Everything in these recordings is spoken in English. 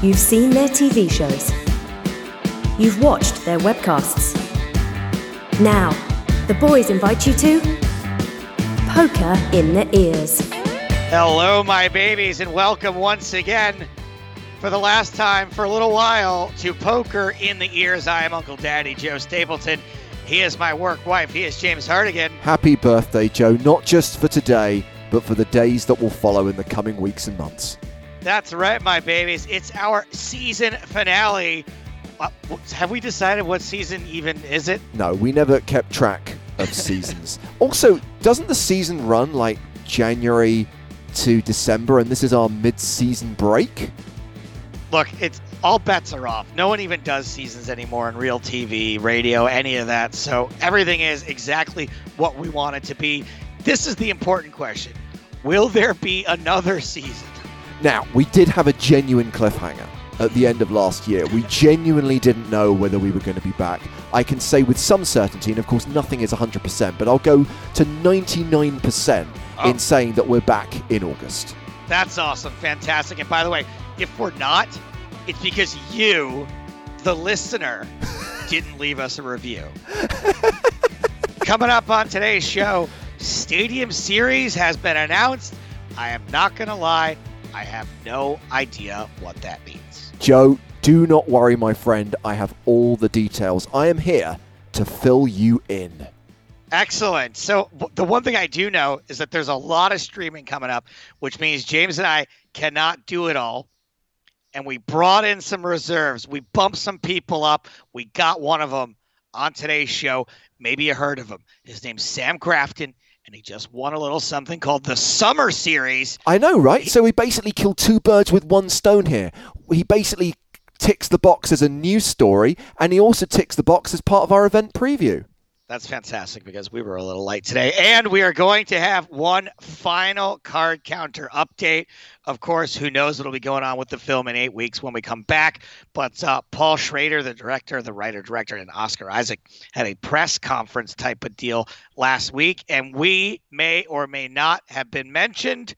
You've seen their TV shows. You've watched their webcasts. Now, the boys invite you to Poker in the Ears. Hello, my babies, and welcome once again for the last time for a little while to Poker in the Ears. I am Uncle Daddy Joe Stapleton. He is my work wife. He is James Hartigan. Happy birthday, Joe, not just for today, but for the days that will follow in the coming weeks and months. That's right, my babies. It's our season finale. Uh, have we decided what season even is it? No, we never kept track of seasons. also, doesn't the season run like January to December and this is our mid-season break? Look, it's all bets are off. No one even does seasons anymore in real TV, radio, any of that. So everything is exactly what we want it to be. This is the important question. Will there be another season? Now, we did have a genuine cliffhanger at the end of last year. We genuinely didn't know whether we were going to be back. I can say with some certainty, and of course nothing is 100%, but I'll go to 99% Oh. in saying that we're back in August. That's awesome. Fantastic. And by the way, if we're not, it's because you, the listener, didn't leave us a review. Coming up on today's show, Stadium Series has been announced. I am not going to lie, I have no idea what that means. Joe, do not worry, my friend. I have all the details. I am here to fill you in. Excellent. So, the one thing I do know is that there's a lot of streaming coming up, which means James and I cannot do it all. And we brought in some reserves. We bumped some people up. We got one of them on today's show. Maybe you heard of him. His name's Sam Grafton, and he just won a little something called the Summer Series. I know, right? So we basically killed two birds with one stone here. He basically ticks the box as a news story, and he also ticks the box as part of our event preview. That's fantastic because we were a little light today. And we are going to have one final card counter update. Of course, who knows what'll be going on with the film in eight weeks when we come back. But uh, Paul Schrader, the director, the writer, director, and Oscar Isaac had a press conference type of deal last week. And we may or may not have been mentioned.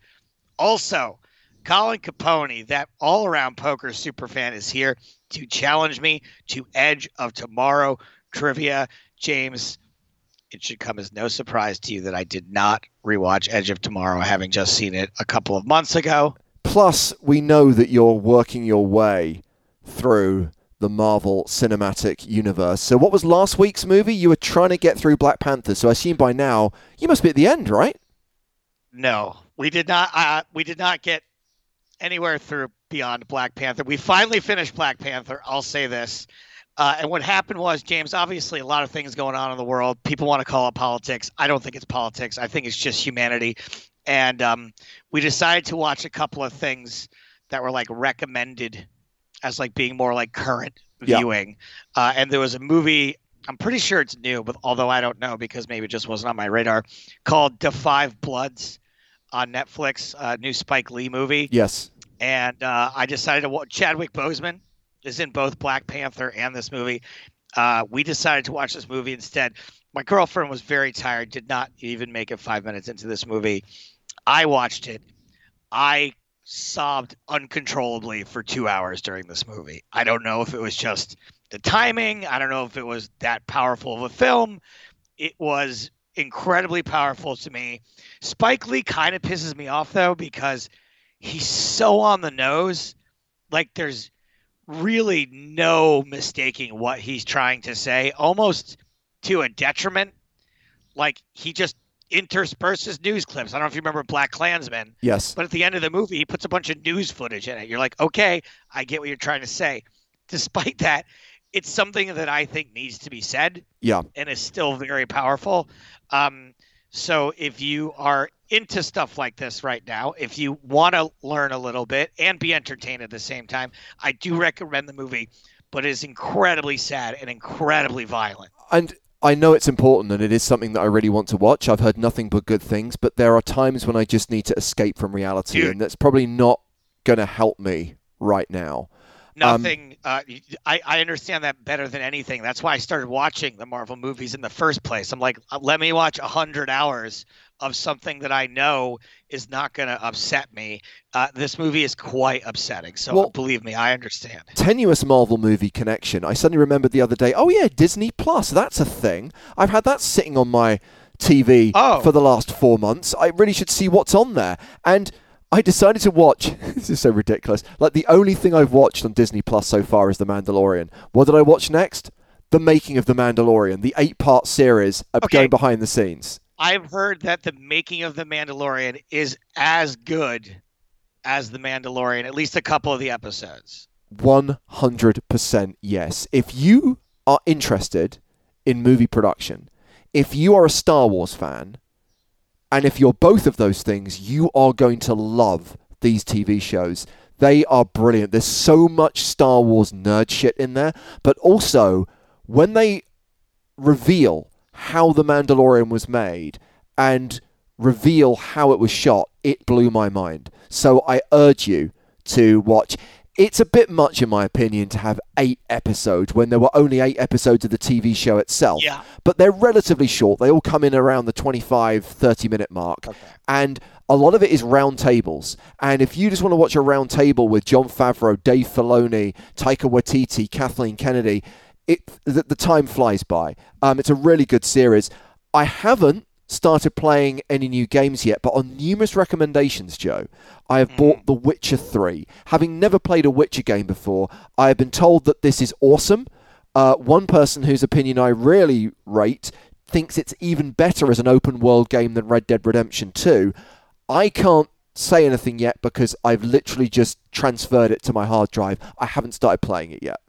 Also, Colin Capone, that all around poker superfan, is here to challenge me to Edge of Tomorrow trivia. James, it should come as no surprise to you that I did not rewatch Edge of Tomorrow, having just seen it a couple of months ago. Plus, we know that you're working your way through the Marvel Cinematic Universe. So, what was last week's movie? You were trying to get through Black Panther. So, I assume by now you must be at the end, right? No, we did not. Uh, we did not get anywhere through beyond Black Panther. We finally finished Black Panther. I'll say this. Uh, and what happened was, James, obviously a lot of things going on in the world. People want to call it politics. I don't think it's politics. I think it's just humanity. And um, we decided to watch a couple of things that were like recommended as like being more like current Yeah. viewing. Uh, and there was a movie, I'm pretty sure it's new, but although I don't know because maybe it just wasn't on my radar, called The Five Bloods on Netflix, a new Spike Lee movie Yes. and uh, I decided to watch. Chadwick Boseman is in both Black Panther and this movie. Uh, we decided to watch this movie instead. My girlfriend was very tired, did not even make it five minutes into this movie. I watched it. I sobbed uncontrollably for two hours during this movie. I don't know if it was just the timing. I don't know if it was that powerful of a film. It was incredibly powerful to me. Spike Lee kind of pisses me off though because he's so on the nose. Like there's really no mistaking what he's trying to say, almost to a detriment. Like he just intersperses news clips. I don't know if you remember Black Klansman, Yes. but at the end of the movie, he puts a bunch of news footage in it. You're like, okay, I get what you're trying to say. Despite that, it's something that I think needs to be said Yeah. and is still very powerful. Um, so if you are into stuff like this right now, if you want to learn a little bit and be entertained at the same time, I do recommend the movie, but it is incredibly sad and incredibly violent. And I know it's important and it is something that I really want to watch. I've heard nothing but good things, but there are times when I just need to escape from reality, Dude. and that's probably not going to help me right now. Um, Nothing. uh, I I understand that better than anything. That's why I started watching the Marvel movies in the first place. I'm like, uh, let me watch a hundred hours of something that I know is not going to upset me. Uh, this movie is quite upsetting. So Well- believe me, I understand. tenuous Marvel movie connection. I suddenly remembered the other day. Oh yeah, Disney Plus. That's a thing. I've had that sitting on my TV Oh. for the last four months. I really should see what's on there. And I decided to watch. this is so ridiculous. Like the only thing I've watched on Disney Plus so far is The Mandalorian. What did I watch next? The making of The Mandalorian, the eight-part series of Okay. going behind the scenes. I've heard that the making of the Mandalorian is as good as the Mandalorian, at least a couple of the episodes. 100% yes. If you are interested in movie production, if you are a Star Wars fan, and if you're both of those things, you are going to love these TV shows. They are brilliant. There's so much Star Wars nerd shit in there, but also when they reveal how The Mandalorian was made and reveal how it was shot, it blew my mind. So I urge you to watch. It's a bit much, in my opinion, to have eight episodes when there were only eight episodes of the TV show itself. Yeah. But they're relatively short. They all come in around the 25, 30 minute mark. Okay. And a lot of it is round tables. And if you just want to watch a round table with Jon Favreau, Dave Filoni, Taika Waititi, Kathleen Kennedy, it the, the time flies by. Um, it's a really good series. I haven't started playing any new games yet, but on numerous recommendations, Joe, I have bought The Witcher 3. Having never played a Witcher game before, I have been told that this is awesome. Uh, one person whose opinion I really rate thinks it's even better as an open world game than Red Dead Redemption 2. I can't say anything yet because I've literally just transferred it to my hard drive. I haven't started playing it yet.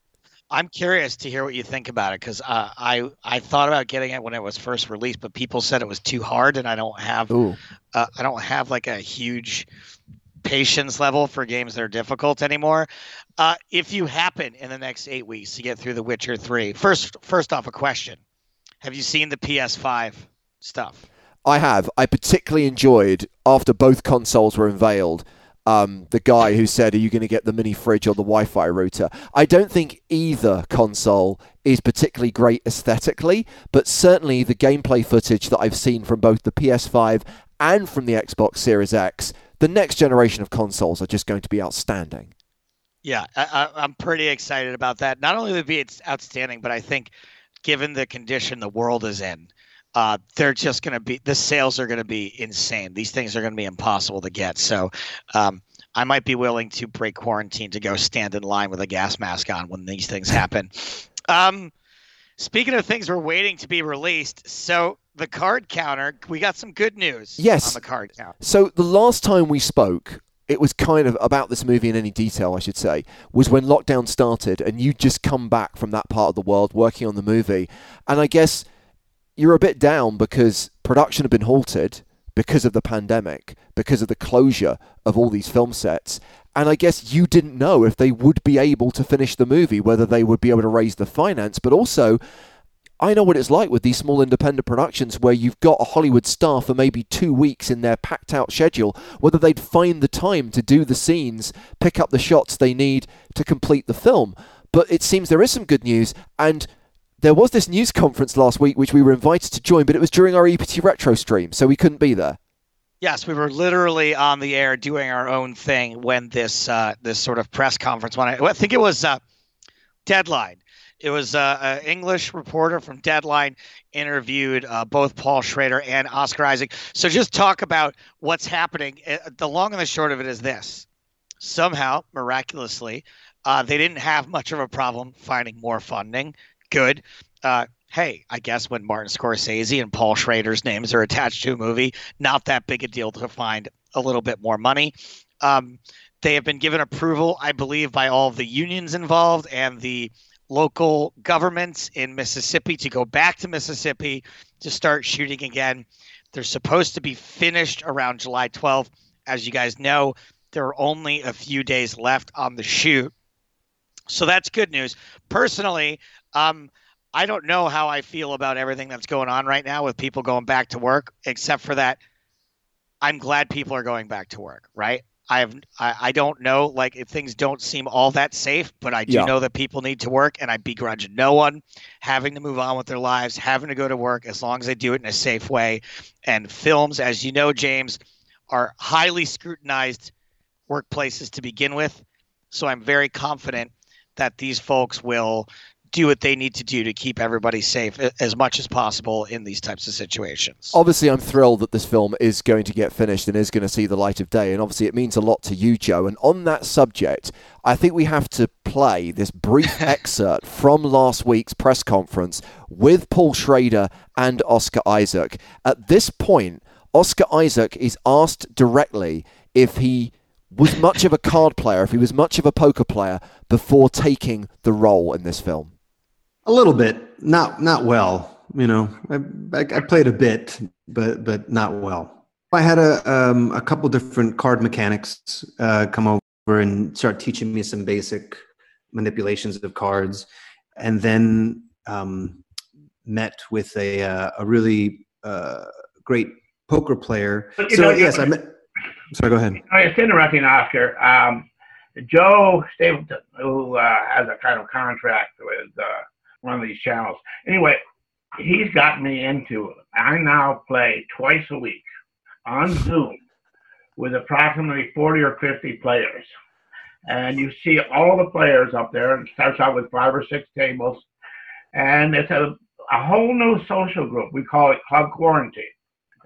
I'm curious to hear what you think about it because uh, I I thought about getting it when it was first released, but people said it was too hard, and I don't have uh, I don't have like a huge patience level for games that are difficult anymore. Uh, if you happen in the next eight weeks to get through The Witcher Three, first first off, a question: Have you seen the PS5 stuff? I have. I particularly enjoyed after both consoles were unveiled. Um, the guy who said, "Are you going to get the mini fridge or the Wi-Fi router?" I don't think either console is particularly great aesthetically, but certainly the gameplay footage that I've seen from both the PS5 and from the Xbox Series X, the next generation of consoles are just going to be outstanding. Yeah, I, I'm pretty excited about that. Not only would it be it's outstanding, but I think given the condition the world is in, uh, they're just going to be the sales are going to be insane. These things are going to be impossible to get. So um, I might be willing to break quarantine to go stand in line with a gas mask on when these things happen. Um, speaking of things we're waiting to be released, so the card counter, we got some good news. Yes. on the card counter. So the last time we spoke, it was kind of about this movie in any detail, I should say, was when lockdown started and you'd just come back from that part of the world working on the movie. And I guess you're a bit down because production had been halted because of the pandemic, because of the closure of all these film sets. And I guess you didn't know if they would be able to finish the movie, whether they would be able to raise the finance, but also I know what it's like with these small independent productions where you've got a Hollywood star for maybe two weeks in their packed out schedule, whether they'd find the time to do the scenes, pick up the shots they need to complete the film. But it seems there is some good news, and there was this news conference last week which we were invited to join, but it was during our EPT Retro stream, so we couldn't be there. Yes, we were literally on the air doing our own thing when this uh, this sort of press conference went. I think it was uh, Deadline. It was uh, an English reporter from Deadline interviewed uh, both Paul Schrader and Oscar Isaac. So just talk about what's happening. Uh, The long and the short of it is this: somehow, miraculously, uh, they didn't have much of a problem finding more funding. Good. Uh, hey, I guess when Martin Scorsese and Paul Schrader's names are attached to a movie, not that big a deal to find a little bit more money. Um, they have been given approval, I believe, by all of the unions involved and the local governments in Mississippi to go back to Mississippi to start shooting again. They're supposed to be finished around July 12th. As you guys know, there are only a few days left on the shoot. So that's good news. Personally, um, I don't know how I feel about everything that's going on right now with people going back to work, except for that I'm glad people are going back to work, right? I have I, I don't know like if things don't seem all that safe, but I do Yeah. know that people need to work, and I begrudge no one having to move on with their lives, having to go to work as long as they do it in a safe way. And films, as you know, James, are highly scrutinized workplaces to begin with. So I'm very confident that these folks will do what they need to do to keep everybody safe as much as possible in these types of situations. Obviously, I'm thrilled that this film is going to get finished and is going to see the light of day. And obviously, it means a lot to you, Joe. And on that subject, I think we have to play this brief excerpt from last week's press conference with Paul Schrader and Oscar Isaac. At this point, Oscar Isaac is asked directly if he was much of a card player, if he was much of a poker player before taking the role in this film. A little bit, not not well. You know, I, I, I played a bit, but but not well. I had a um, a couple different card mechanics uh, come over and start teaching me some basic manipulations of cards, and then um, met with a uh, a really uh, great poker player. But, So know, yes, I met. Sorry, go ahead. It's interesting, Oscar. Um, Joe Stapleton, who uh, has a kind of contract with uh, one of these channels. Anyway, he's got me into it. I now play twice a week on Zoom with approximately 40 or 50 players. And you see all the players up there. It starts out with five or six tables. And it's a, a whole new social group. We call it Club Quarantine.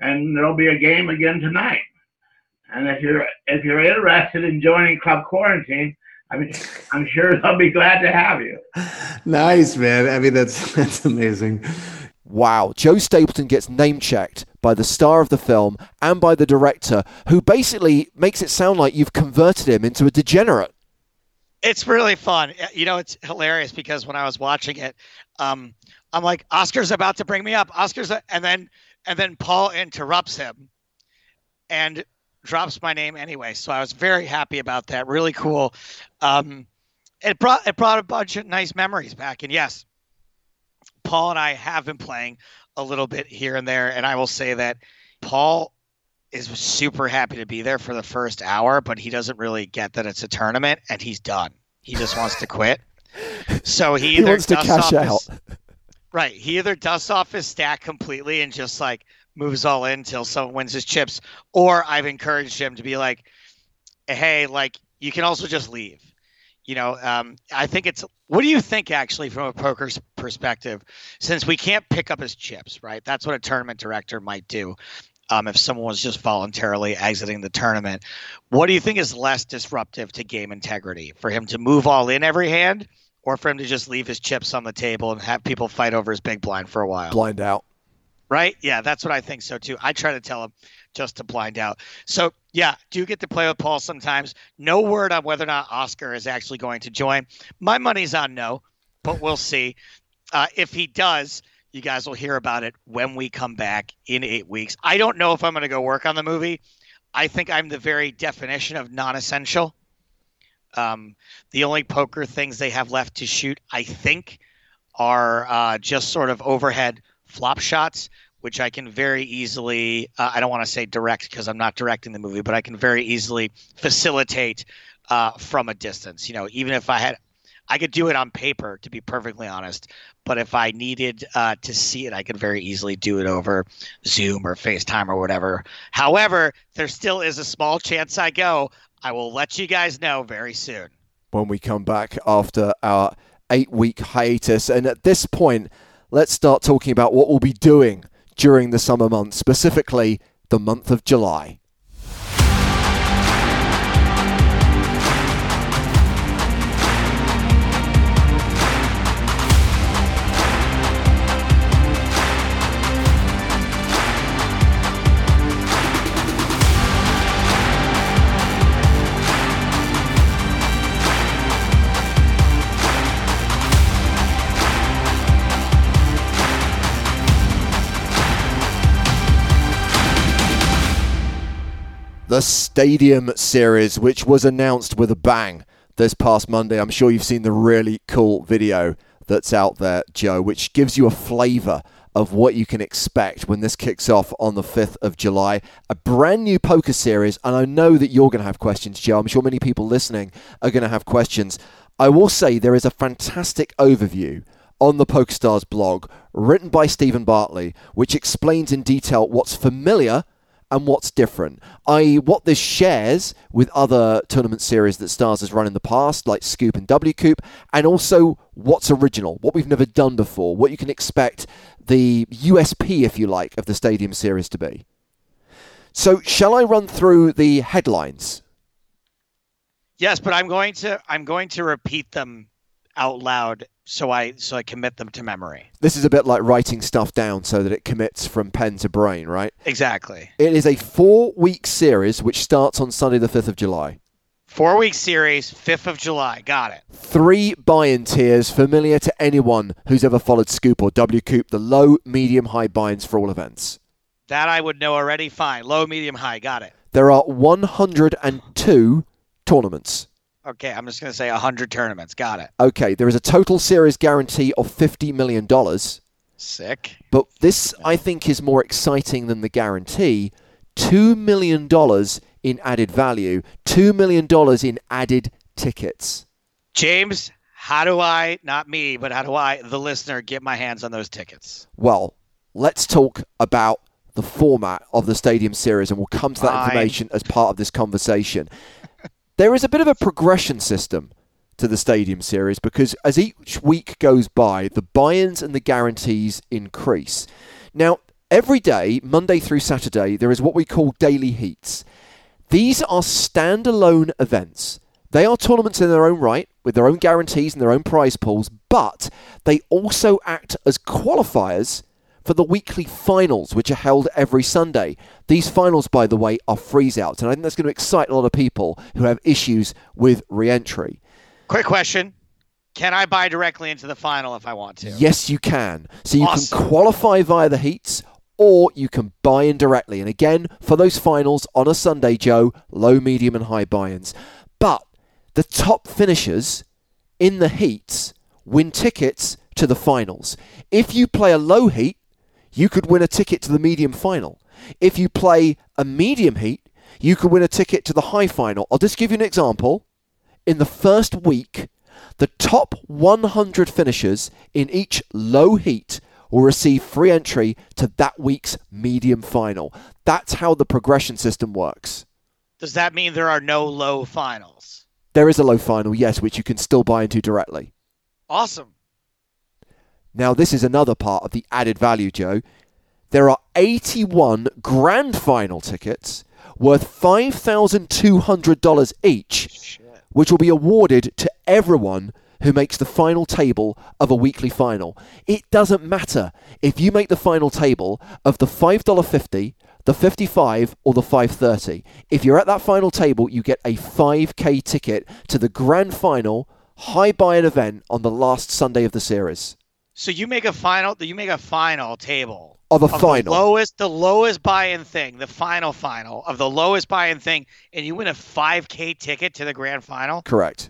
And there'll be a game again tonight. And if you're if you're interested in joining Club Quarantine, I mean, I'm sure they'll be glad to have you. Nice, man. I mean, that's that's amazing. Wow, Joe Stapleton gets name checked by the star of the film and by the director, who basically makes it sound like you've converted him into a degenerate. It's really fun. You know, it's hilarious because when I was watching it, um, I'm like, Oscar's about to bring me up. Oscar's, a-" and then and then Paul interrupts him, and drops my name anyway. So I was very happy about that. Really cool. Um, it brought it brought a bunch of nice memories back. And yes, Paul and I have been playing a little bit here and there, and I will say that Paul is super happy to be there for the first hour, but he doesn't really get that it's a tournament, and he's done. He just wants to quit. So he He wants to cash off his- out. Right. He either dusts off his stack completely and just like moves all in until someone wins his chips, or I've encouraged him to be like, hey, like you can also just leave. You know, um, I think it's. What do you think actually from a poker's perspective? Since we can't pick up his chips, right? That's what a tournament director might do. Um, if someone was just voluntarily exiting the tournament, what do you think is less disruptive to game integrity? For him to move all in every hand, or for him to just leave his chips on the table and have people fight over his big blind for a while? Blind out. Right? Yeah, that's what I think so too. I try to tell him just to blind out. So yeah, do get to play with Paul sometimes. No word on whether or not Oscar is actually going to join. My money's on no, but we'll see. Uh, if he does, you guys will hear about it when we come back in eight weeks. I don't know if I'm going to go work on the movie. I think I'm the very definition of non-essential. Um, the only poker things they have left to shoot, I think, are uh, just sort of overhead flop shots, which I can very easily, uh, I don't want to say direct because I'm not directing the movie, but I can very easily facilitate uh, from a distance. You know, even if I had, I could do it on paper, to be perfectly honest. But if I needed uh, to see it, I could very easily do it over Zoom or FaceTime or whatever. However, there still is a small chance I go. I will let you guys know very soon. when we come back after our eight week hiatus. And at this point, let's start talking about what we'll be doing during the summer months, specifically the month of July. The Stadium Series, which was announced with a bang this past Monday. I'm sure you've seen the really cool video that's out there, Joe, which gives you a flavour of what you can expect when this kicks off on the 5th of July. A brand new poker series, and I know that you're going to have questions, Joe. I'm sure many people listening are going to have questions. I will say there is a fantastic overview on the PokerStars blog written by Stephen Bartley, which explains in detail what's familiar and what's different, i.e., what this shares with other tournament series that Stars has run in the past, like Scoop and WCOOP, and also what's original, what we've never done before, what you can expect the USP, if you like, of the Stadium series to be. So, shall I run through the headlines? Yes, but I'm going to I'm going to repeat them out loud so I so I commit them to memory. This is a bit like writing stuff down so that it commits from pen to brain, right? Exactly. It is a four week series which starts on Sunday, the 5th of July. Four week series, 5th of July. Got it. Three buy in tiers familiar to anyone who's ever followed Scoop or WCOOP, the low, medium, high buy ins for all events. That I would know already. Fine. Low, medium, high. Got it. There are 102 tournaments. Okay, I'm just going to say 100 tournaments. Got it. Okay, there is a total series guarantee of $50 million. Sick. But this, I think, is more exciting than the guarantee. $2 million in added value, $2 million in added tickets. James, how do I, not me, but how do I, the listener, get my hands on those tickets? Well, let's talk about the format of the Stadium Series, and we'll come to that Fine. information as part of this conversation. There is a bit of a progression system to the Stadium Series because as each week goes by, the buy ins and the guarantees increase. Now, every day, Monday through Saturday, there is what we call daily heats. These are standalone events. They are tournaments in their own right, with their own guarantees and their own prize pools, but they also act as qualifiers for the weekly finals, which are held every Sunday. These finals, by the way, are freeze outs, and I think that's going to excite a lot of people who have issues with re entry. Quick question. Can I buy directly into the final if I want to? Yes, you can. So you Awesome. can qualify via the heats, or you can buy in directly. And again, for those finals on a Sunday, Joe, low, medium, and high buy ins. But the top finishers in the heats win tickets to the finals. If you play a low heat, you could win a ticket to the medium final. If you play a medium heat, you could win a ticket to the high final. I'll just give you an example. In the first week, the top 100 finishers in each low heat will receive free entry to that week's medium final. That's how the progression system works. Does that mean there are no low finals? There is a low final, yes, which you can still buy into directly. Awesome. Now, this is another part of the added value, Joe. There are 81 grand final tickets worth $5,200 each, Shit. which will be awarded to everyone who makes the final table of a weekly final. It doesn't matter if you make the final table of the $5.50, the 55 or the 530. If you're at that final table, you get a 5k ticket to the grand final high buy-in event on the last Sunday of the series. So you make a final. You make a final table Of a of final. the lowest, the lowest buy-in thing, the final final of the lowest buy-in thing, and you win a 5K ticket to the grand final. Correct.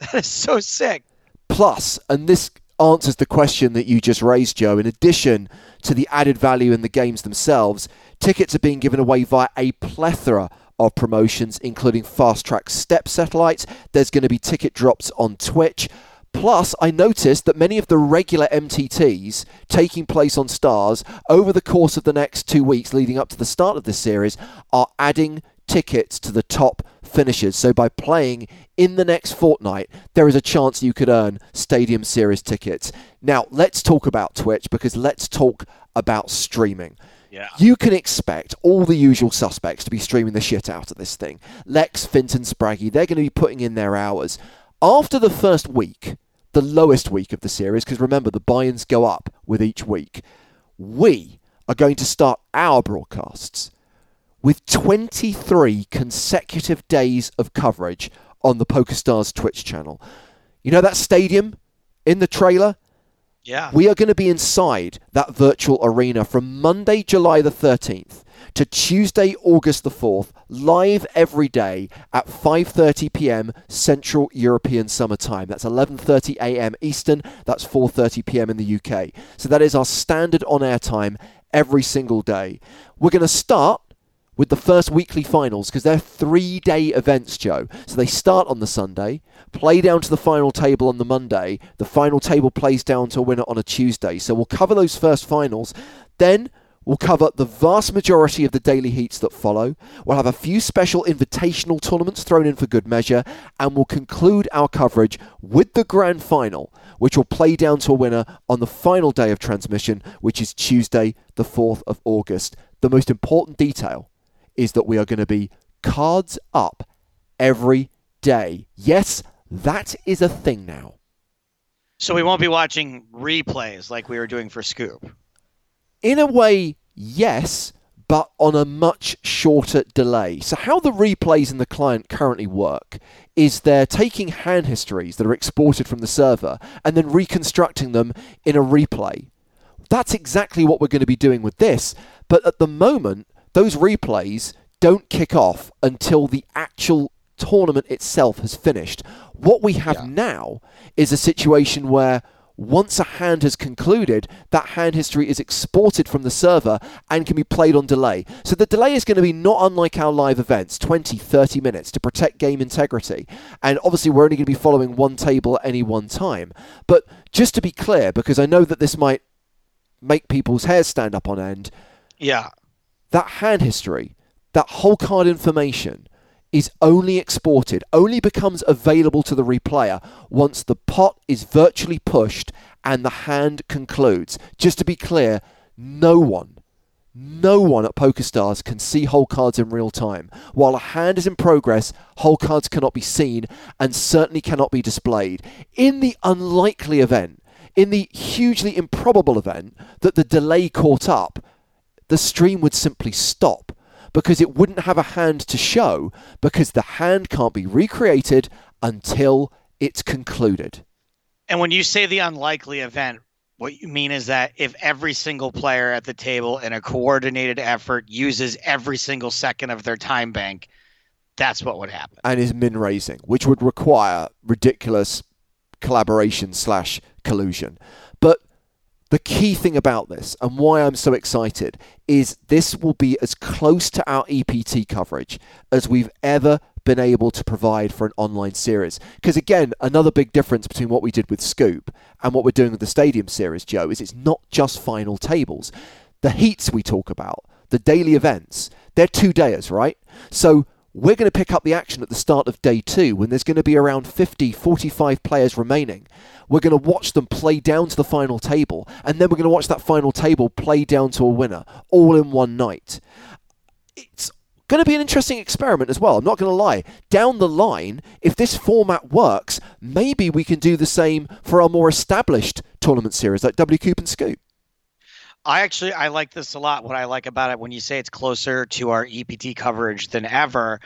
That is so sick. Plus, and this answers the question that you just raised, Joe, in addition to the added value in the games themselves, tickets are being given away via a plethora of promotions, including fast track step satellites. There's going to be ticket drops on Twitch. Plus, I noticed that many of the regular MTTs taking place on Stars over the course of the next two weeks leading up to the start of this series are adding tickets to the top finishers. So by playing in the next fortnight, there is a chance you could earn Stadium Series tickets. Now, let's talk about Twitch because let's talk about streaming. Yeah. You can expect all the usual suspects to be streaming the shit out of this thing. Lex, Fintan, Spraggy, they're going to be putting in their hours. After the first week, the lowest week of the series, because remember, the buy ins go up with each week, we are going to start our broadcasts with 23 consecutive days of coverage on the PokerStars Twitch channel. You know that stadium in the trailer? Yeah. We are going to be inside that virtual arena from Monday, July the 13th to Tuesday, August the 4th, live every day at 5:30 p.m. Central European Summer Time. That's 11:30 a.m. Eastern. That's 4:30 p.m. in the UK. So that is our standard on-air time every single day. We're going to start with the first weekly finals because they're three day events, Joe. So they start on the Sunday, play down to the final table on the Monday. The final table plays down to a winner on a Tuesday. So we'll cover those first finals. Then We'll cover the vast majority of the daily heats that follow. We'll have a few special invitational tournaments thrown in for good measure, and we'll conclude our coverage with the grand final, which will play down to a winner on the final day of transmission, which is Tuesday, the 4th of August. The most important detail is that we are going to be cards up every day. Yes, that is a thing now. So we won't be watching replays like we were doing for Scoop. In a way, yes, but on a much shorter delay. So, how the replays in the client currently work is they're taking hand histories that are exported from the server and then reconstructing them in a replay. That's exactly what we're going to be doing with this, but at the moment, those replays don't kick off until the actual tournament itself has finished. What we have yeah. now is a situation where once a hand has concluded, that hand history is exported from the server and can be played on delay. So the delay is going to be not unlike our live events 20, 30 minutes to protect game integrity. And obviously, we're only going to be following one table at any one time. But just to be clear, because I know that this might make people's hairs stand up on end. Yeah that hand history, that hole card information is only exported, only becomes available to the replayer once the pot is virtually pushed and the hand concludes. Just to be clear, no one, no one at PokerStars can see hole cards in real time. While a hand is in progress, hole cards cannot be seen and certainly cannot be displayed. In the unlikely event, in the hugely improbable event that the delay caught up, the stream would simply stop because it wouldn't have a hand to show because the hand can't be recreated until it's concluded. And when you say the unlikely event, what you mean is that if every single player at the table in a coordinated effort uses every single second of their time bank, that's what would happen. And is min raising, which would require ridiculous collaboration slash collusion. But the key thing about this and why I'm so excited is this will be as close to our EPT coverage as we've ever been able to provide for an online series. Because again, another big difference between what we did with Scoop and what we're doing with the Stadium series, Joe, is it's not just final tables. The heats we talk about, the daily events, they're two days, right? So we're going to pick up the action at the start of day two when there's going to be around 50, 45 players remaining. We're going to watch them play down to the final table, and then we're going to watch that final table play down to a winner, all in one night. It's going to be an interesting experiment as well. I'm not going to lie. Down the line, if this format works, maybe we can do the same for our more established tournament series like WCOOP and Scoop. I actually I like this a lot. What I like about it when you say it's closer to our EPT coverage than ever,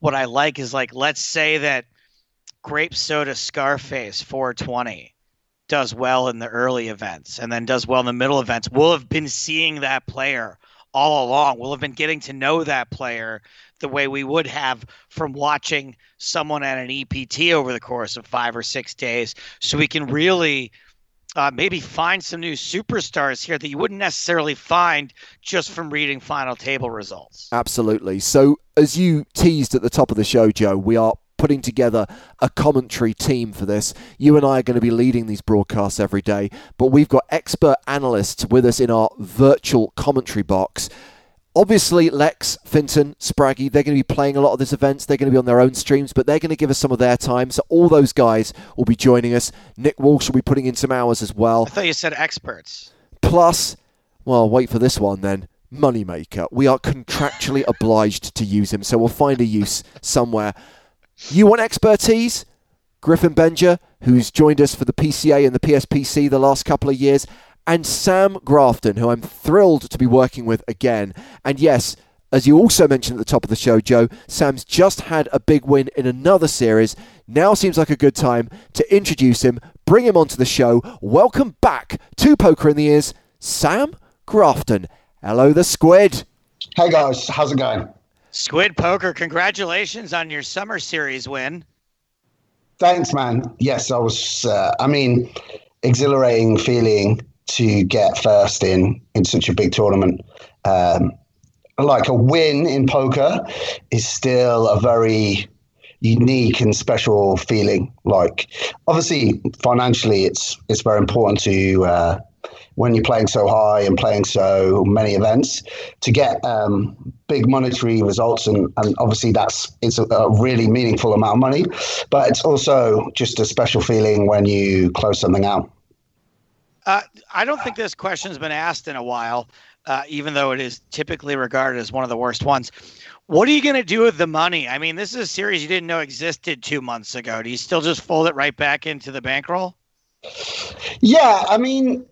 what I like is like let's say that Grape Soda Scarface 420 does well in the early events and then does well in the middle events. We'll have been seeing that player all along. We'll have been getting to know that player the way we would have from watching someone at an EPT over the course of five or six days. So we can really uh, maybe find some new superstars here that you wouldn't necessarily find just from reading final table results. Absolutely. So, as you teased at the top of the show, Joe, we are putting together a commentary team for this. You and I are going to be leading these broadcasts every day, but we've got expert analysts with us in our virtual commentary box. Obviously, Lex, Fintan, Spraggy, they're going to be playing a lot of these events. They're going to be on their own streams, but they're going to give us some of their time. So all those guys will be joining us. Nick Walsh will be putting in some hours as well. I thought you said experts. Plus, well, wait for this one then. Moneymaker. We are contractually obliged to use him, so we'll find a use somewhere. You want expertise? Griffin Benger, who's joined us for the PCA and the PSPC the last couple of years, and Sam Grafton, who I'm thrilled to be working with again. And yes, as you also mentioned at the top of the show, Joe, Sam's just had a big win in another series. Now seems like a good time to introduce him, bring him onto the show. Welcome back to Poker in the Ears, Sam Grafton. Hello, the squid. Hey guys, how's it going? Squid Poker, congratulations on your summer series win. Thanks, man. Yes, I was. Uh, I mean, exhilarating feeling to get first in in such a big tournament. Um, like a win in poker is still a very unique and special feeling. Like, obviously, financially, it's it's very important to uh, when you're playing so high and playing so many events to get um, big monetary results and, and obviously that's it's a, a, really meaningful amount of money but it's also just a special feeling when you close something out uh, i don't think this question's been asked in a while uh, even though it is typically regarded as one of the worst ones. What are you going to do with the money? I mean this is a series you didn't know existed two months ago. Do you still just fold it right back into the bankroll? Yeah i mean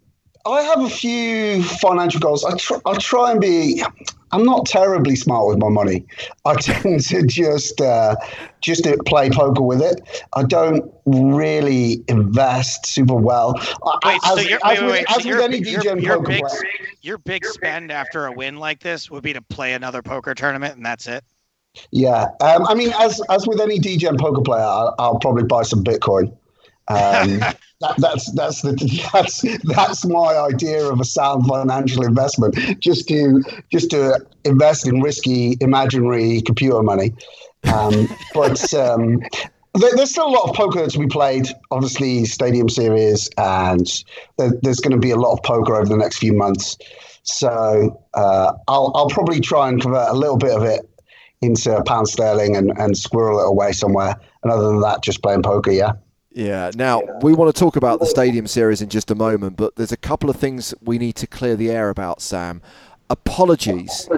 I have a few financial goals. I try, I try and be. I'm not terribly smart with my money. I tend to just uh, just play poker with it. I don't really invest super well. Wait, as, so you're, as, wait, wait, as so with any DJ your, poker big, player, your big spend after a win like this would be to play another poker tournament, and that's it. Yeah, um, I mean, as as with any DJ poker player, I'll, I'll probably buy some Bitcoin. Um, that, that's that's the that's that's my idea of a sound financial investment. Just to just to invest in risky imaginary computer money. Um, but um, there, there's still a lot of poker to be played. Obviously, Stadium Series, and there, there's going to be a lot of poker over the next few months. So uh, I'll I'll probably try and convert a little bit of it into pound sterling and, and squirrel it away somewhere. And other than that, just playing poker. Yeah. Yeah. Now, we want to talk about the Stadium Series in just a moment, but there's a couple of things we need to clear the air about, Sam. Apologies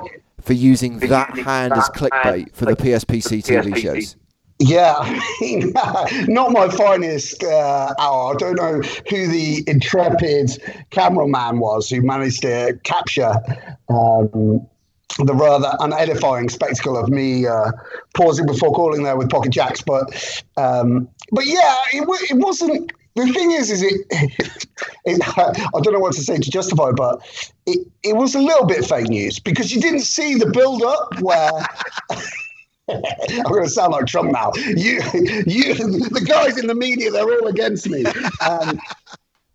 for using that hand as clickbait for the PSPC TV shows. Yeah, I mean, not my finest uh, hour. I don't know who the intrepid cameraman was who managed to capture um, the rather unedifying spectacle of me uh, pausing before calling there with pocket jacks. But um, but yeah, it, it wasn't. The thing is, is it, it, I don't know what to say to justify, but it, it was a little bit fake news because you didn't see the build up where. I'm going to sound like Trump now. You, you, the guys in the media, they're all against me. Um,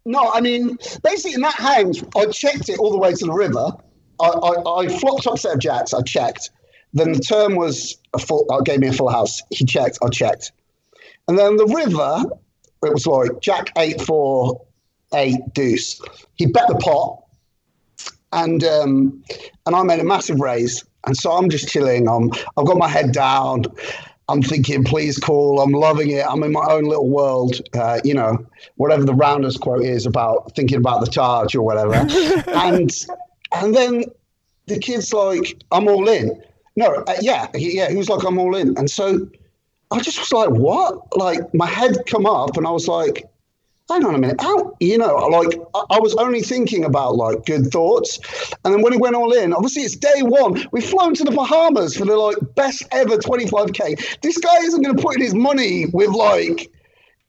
no, I mean, basically, in that hand, I checked it all the way to the river I, I, I flopped up set of jacks. I checked. Then the turn was a full. Uh, gave me a full house. He checked. I checked. And then the river, it was like Jack eight four eight deuce. He bet the pot, and um, and I made a massive raise. And so I'm just chilling. I'm I've got my head down. I'm thinking, please call. I'm loving it. I'm in my own little world. Uh, you know, whatever the rounders quote is about thinking about the charge or whatever. and and then the kid's like, I'm all in. No, uh, yeah, he, yeah, he was like, I'm all in. And so I just was like, what? Like my head come up and I was like, hang on a minute. How, you know, like I, I was only thinking about like good thoughts. And then when he went all in, obviously it's day one. We've flown to the Bahamas for the like best ever 25K. This guy isn't going to put in his money with like,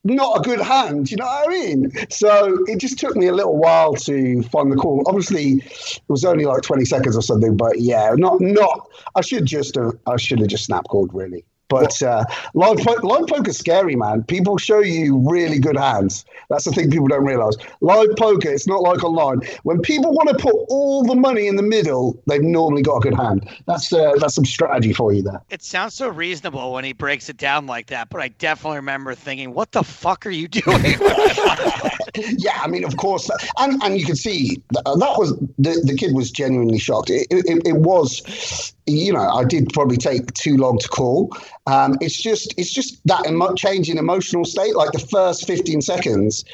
not a good hand. You know what I mean? So it just took me a little while to find the call. Obviously, it was only like 20 seconds or something, but yeah, not not. I should just have. I should have just snap called really. But uh, live, po- live poker's scary, man. People show you really good hands. That's the thing people don't realize. Live poker, it's not like online. When people want to put all the money in the middle, they've normally got a good hand. That's uh, that's some strategy for you there. It sounds so reasonable when he breaks it down like that, but I definitely remember thinking, "What the fuck are you doing?" yeah, I mean, of course, and and you can see that, that was the the kid was genuinely shocked. It, it, it was you know, I did probably take too long to call. Um, it's just, it's just that emo- change in emotional state. Like the first 15 seconds,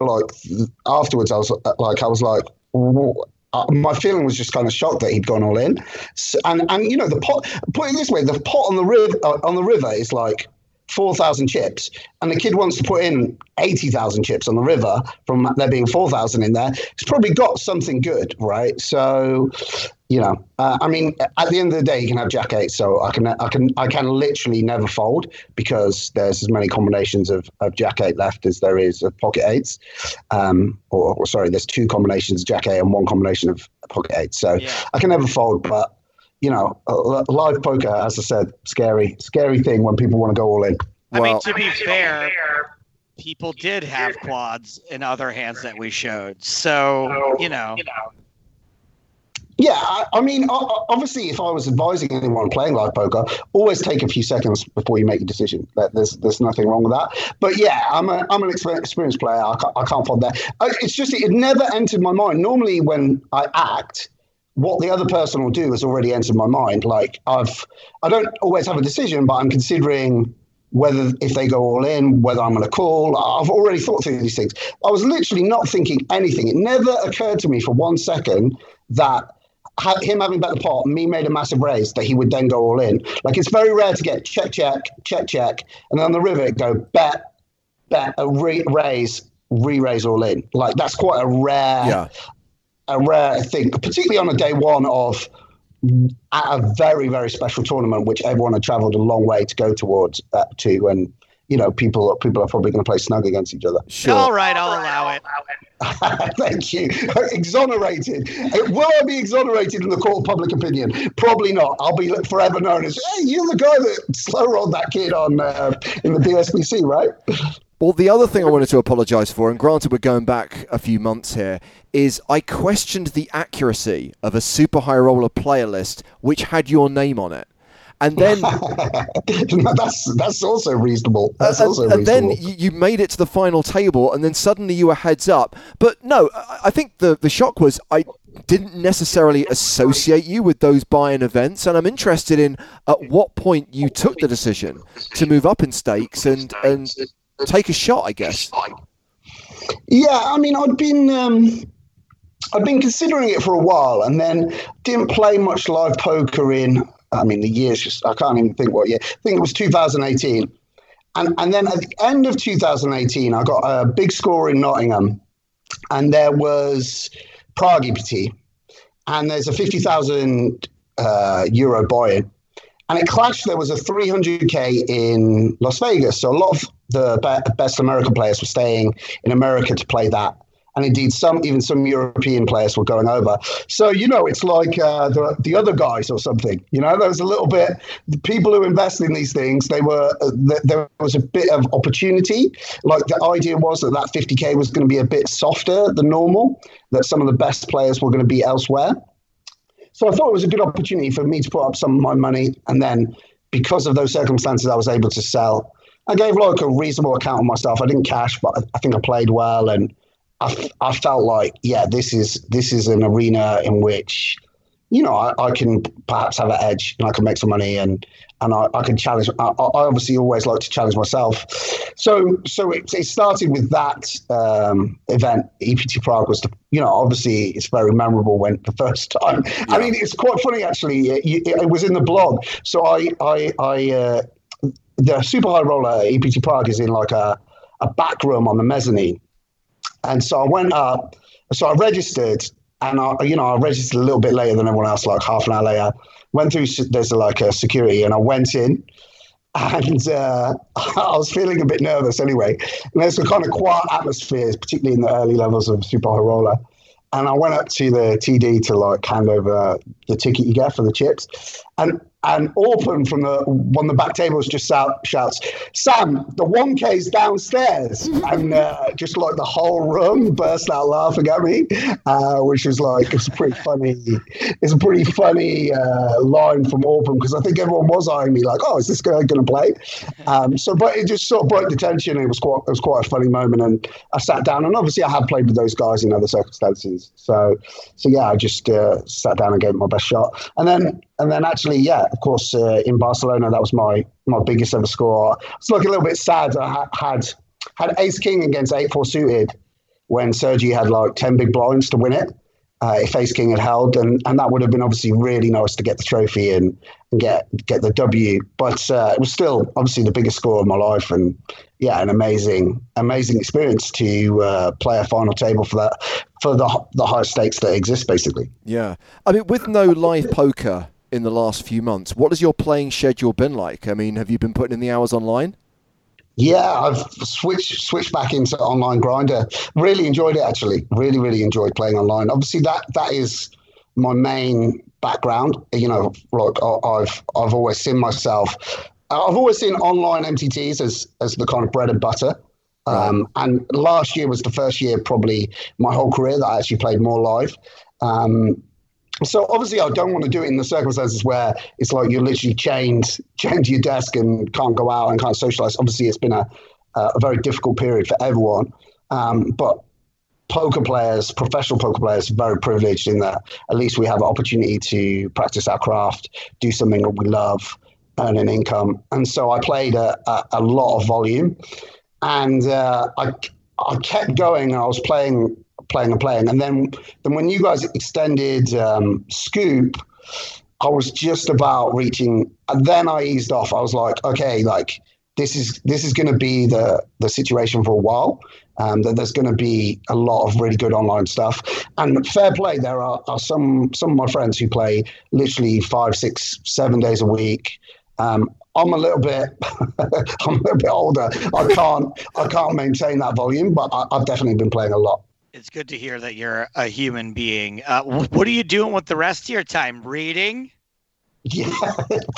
like afterwards, I was like, I was like, uh, my feeling was just kind of shocked that he'd gone all in. So, and and you know, the pot. Put it this way, the pot on the river uh, on the river is like 4,000 chips, and the kid wants to put in 80,000 chips on the river from there being 4,000 in there, it's probably got something good, right? So, you know, uh, I mean, at the end of the day, you can have jack eight, so I can, I can, I can literally never fold because there's as many combinations of, of jack eight left as there is of pocket eights. Um, or, or sorry, there's two combinations of jack eight and one combination of pocket eight, so yeah. I can never fold, but you know, live poker, as I said, scary, scary thing when people want to go all in. I mean, to be fair, people did have quads in other hands that we showed. So, you know. Yeah, I, I, mean, obviously, if I was advising anyone playing live poker, always take a few seconds before you make a decision. There's there's nothing wrong with that. But yeah, I'm a I'm an experienced player. I can't, I can't fault that. It's just it never entered my mind. Normally, when I act, what the other person will do has already entered my mind. Like I've I don't always have a decision, but I'm considering whether if they go all in, whether I'm going to call. I've already thought through these things. I was literally not thinking anything. It never occurred to me for one second that him having bet the pot, me made a massive raise that he would then go all in. Like it's very rare to get check, check, check, check, and then on the river go bet, bet, a re- raise, re-raise all in. Like that's quite a rare, yeah. A rare thing, particularly on a day one of at a very very special tournament, which everyone had travelled a long way to go towards uh, to, and you know people people are probably going to play snug against each other. Sure. All right, I'll allow it. Thank you. Exonerated. Will I be exonerated in the court of public opinion? Probably not. I'll be forever known as, hey, you're the guy that slow rolled that kid on uh, in the BSBC, right? Well, the other thing I wanted to apologise for, and granted we're going back a few months here, is I questioned the accuracy of a super high roller player list which had your name on it. And then that's that's also reasonable. That's and, also and reasonable. then you made it to the final table, and then suddenly you were heads up. But no, I think the the shock was I didn't necessarily associate you with those buy-in events, and I'm interested in at what point you took the decision to move up in stakes and and take a shot, I guess. Yeah, I mean, I'd been. Um, I'd been considering it for a while and then didn't play much live poker in I mean, the years just, I can't even think what year. I think it was 2018. And, and then at the end of 2018, I got a big score in Nottingham, and there was Prague EPT, and there's a 50,000 uh, euro buy in. And it clashed. There was a 300k in Las Vegas. So a lot of the best American players were staying in America to play that and indeed some even some European players were going over. So you know, it's like uh, the the other guys or something. You know, there was a little bit. The people who invest in these things, they were uh, there was a bit of opportunity. Like the idea was that that 50k was going to be a bit softer than normal. That some of the best players were going to be elsewhere. So I thought it was a good opportunity for me to put up some of my money, and then because of those circumstances, I was able to sell. I gave like a reasonable account of myself. I didn't cash, but I think I played well and I, I felt like, yeah, this is this is an arena in which, you know, I, I can perhaps have an edge and I can make some money and and I, I can challenge. I, I, obviously always like to challenge myself. So so it, it started with that um, event. EPT Prague was, the, you know, obviously it's very memorable when the first time. Yeah. I mean, it's quite funny actually. It, it, was in the blog. So I I I. Uh, the super high roller EPT Prague is in like a, a back room on the mezzanine and so I went up, so I registered, and I, you know, I registered a little bit later than everyone else, like half an hour later. Went through, there's like a security, and I went in, and uh, I was feeling a bit nervous anyway. And there's a kind of quiet atmosphere, particularly in the early levels of Super High Roller. And I went up to the TD to like hand over the ticket you get for the chips, and and Orpen from the one of the back tables just shout, shouts, "Sam, the one K's downstairs!" and uh, just like the whole room burst out laughing at me, uh, which was like it's a pretty funny. It's a pretty funny uh, line from Orpen because I think everyone was eyeing me like, "Oh, is this guy going to play?" Um, so, but it just sort of broke the tension. It was quite it was quite a funny moment, and I sat down, and obviously I have played with those guys in other circumstances. So, so yeah, I just uh, sat down and gave it my best shot, and then and then actually, yeah, of course, uh, in Barcelona, that was my my biggest ever score. It's like a little bit sad. I had had Ace King against eight four suited when Sergi had like ten big blinds to win it. Uh, if Ace King had held, and, and that would have been obviously really nice to get the trophy and, and get get the W. But uh, it was still obviously the biggest score of my life, and yeah, an amazing amazing experience to uh, play a final table for that for the the high stakes that exist, basically. Yeah, I mean, with no live poker in the last few months. What has your playing schedule been like? I mean, have you been putting in the hours online? Yeah, I've switched switched back into online grinder. Really enjoyed it actually. Really, really enjoyed playing online. Obviously, that that is my main background. You know, like I've I've always seen myself. I've always seen online MTTs as as the kind of bread and butter. Um, and last year was the first year, probably my whole career, that I actually played more live. Um, so obviously, I don't want to do it in the circumstances where it's like you're literally chained, chained to your desk and can't go out and can't socialize. Obviously, it's been a, a very difficult period for everyone. Um, but poker players, professional poker players, very privileged in that at least we have an opportunity to practice our craft, do something that we love, earn an income. And so I played a, a, a lot of volume, and uh, I I kept going. And I was playing, playing and playing, and then then when you guys extended um, SCOOP. I was just about reaching, and then I eased off. I was like, okay, like this is this is going to be the the situation for a while. Um, that there's going to be a lot of really good online stuff. And fair play, there are, are some some of my friends who play literally five, six, seven days a week. Um, I'm a little bit I'm a little bit older. I can't I can't maintain that volume, but I, have definitely been playing a lot. It's good to hear that you're a human being. Uh, what are you doing with the rest of your time? Reading? Yeah,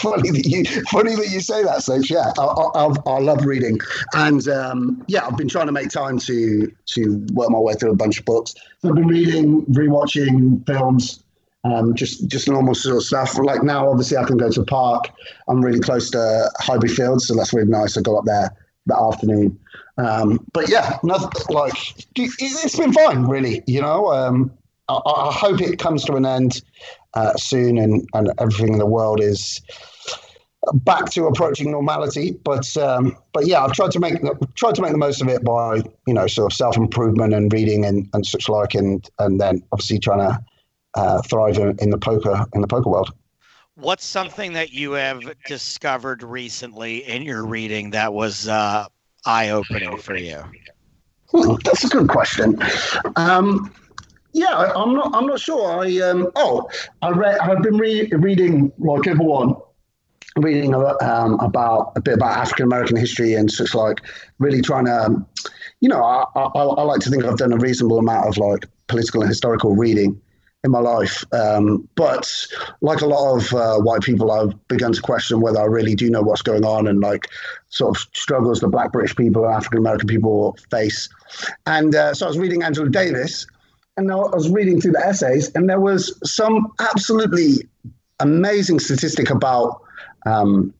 funny that you funny that you say that, Stapes. Yeah, I, I, I, love reading, and um, yeah, I've been trying to make time to to work my way through a bunch of books. So I've been reading, rewatching films, um, just just normal sort of stuff. Like now, obviously, I can go to a park. I'm really close to Highbury Fields, so that's really nice. I go up there that afternoon. Um, but yeah, nothing, like it's been fine, really. You know, um, I, I hope it comes to an end uh, soon, and, and everything in the world is back to approaching normality. But um, but yeah, I've tried to make tried to make the most of it by you know sort of self improvement and reading and, and such like, and and then obviously trying to uh, thrive in, in, the poker in the poker world. What's something that you have discovered recently in your reading that was uh, eye opening for you? That's a good question. Um, yeah, I, am not. I'm not sure. I um. Oh, I read. I've been re- reading like everyone, reading um, about a bit about African American history and such like. Really trying to, um, you know, I, I, I like to think I've done a reasonable amount of like political and historical reading in my life. Um, but like a lot of uh, white people, I've begun to question whether I really do know what's going on and like sort of struggles that Black British people and African American people face. And uh, so I was reading Angela Davis and I was reading through the essays, and there was some absolutely amazing statistic about um,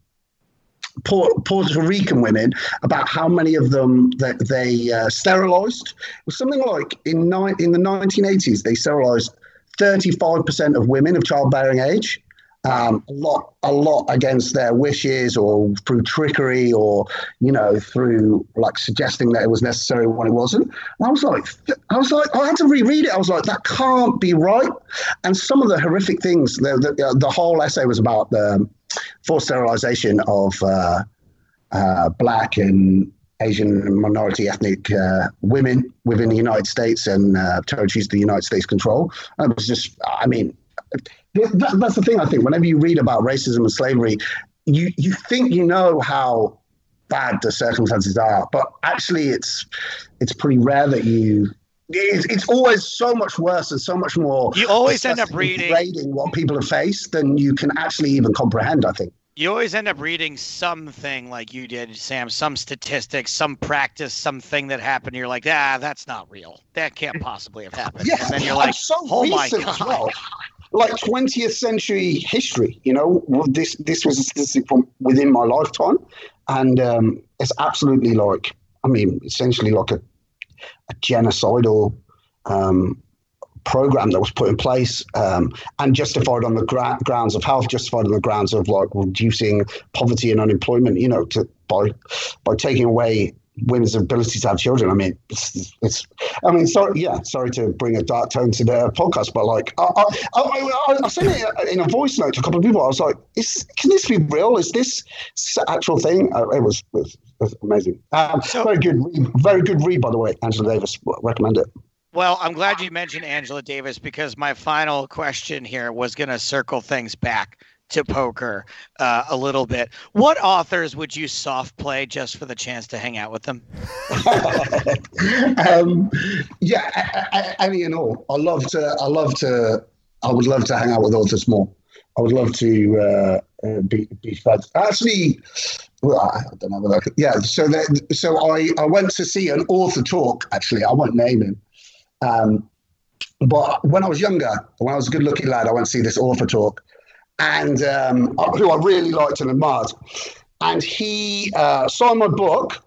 Puerto Rican women about how many of them that they uh, sterilized. It was something like in ni- in the 1980s they sterilized 35% of women of childbearing age um, a lot, a lot against their wishes, or through trickery, or you know, through like suggesting that it was necessary when it wasn't. And I was like, I was like, I had to reread it. I was like, that can't be right. And some of the horrific things, the the, the whole essay was about the forced sterilization of uh, uh, black and Asian minority ethnic uh, women within the United States and uh, territories the United States control. And it was just, I mean, that, that's the thing. I think whenever you read about racism and slavery, you you think you know how bad the circumstances are, but actually, it's it's pretty rare that you. It's, it's always so much worse and so much more. You always end up reading what people have faced than you can actually even comprehend. I think you always end up reading something like you did, Sam, some statistics, some practice, something that happened. You're like, ah, that's not real. That can't possibly have happened. Yeah, and then you're like, so oh my god. Well like 20th century history. You know, this this was a statistic from within my lifetime, and um, it's absolutely like, I mean, essentially like a, a genocidal um, program that was put in place um, and justified on the gra- grounds of health, justified on the grounds of like reducing poverty and unemployment. You know, to by by taking away women's ability to have children. I mean, it's, it's, I mean, sorry, yeah, sorry to bring a dark tone to the podcast, but like, I, I, I, I sent it in a voice note to a couple of people. I was like, is, can this be real? Is this actual thing? Uh, it, was, it, was, it was amazing. Um, so, very good, very good read, by the way, Angela Davis. Recommend it. Well, I'm glad you mentioned Angela Davis because my final question here was going to circle things back to poker uh, a little bit. What authors would you soft play just for the chance to hang out with them? um, yeah, any and all. I love to. I love to I would love to hang out with authors more. I would love to uh, uh, be be friends. Actually, well, I don't know I. Yeah, so that so I I went to see an author talk. Actually, I won't name him. Um, but when I was younger, when I was a good-looking lad, I went to see this author talk, and um, who I really liked and admired. And he uh, signed my book,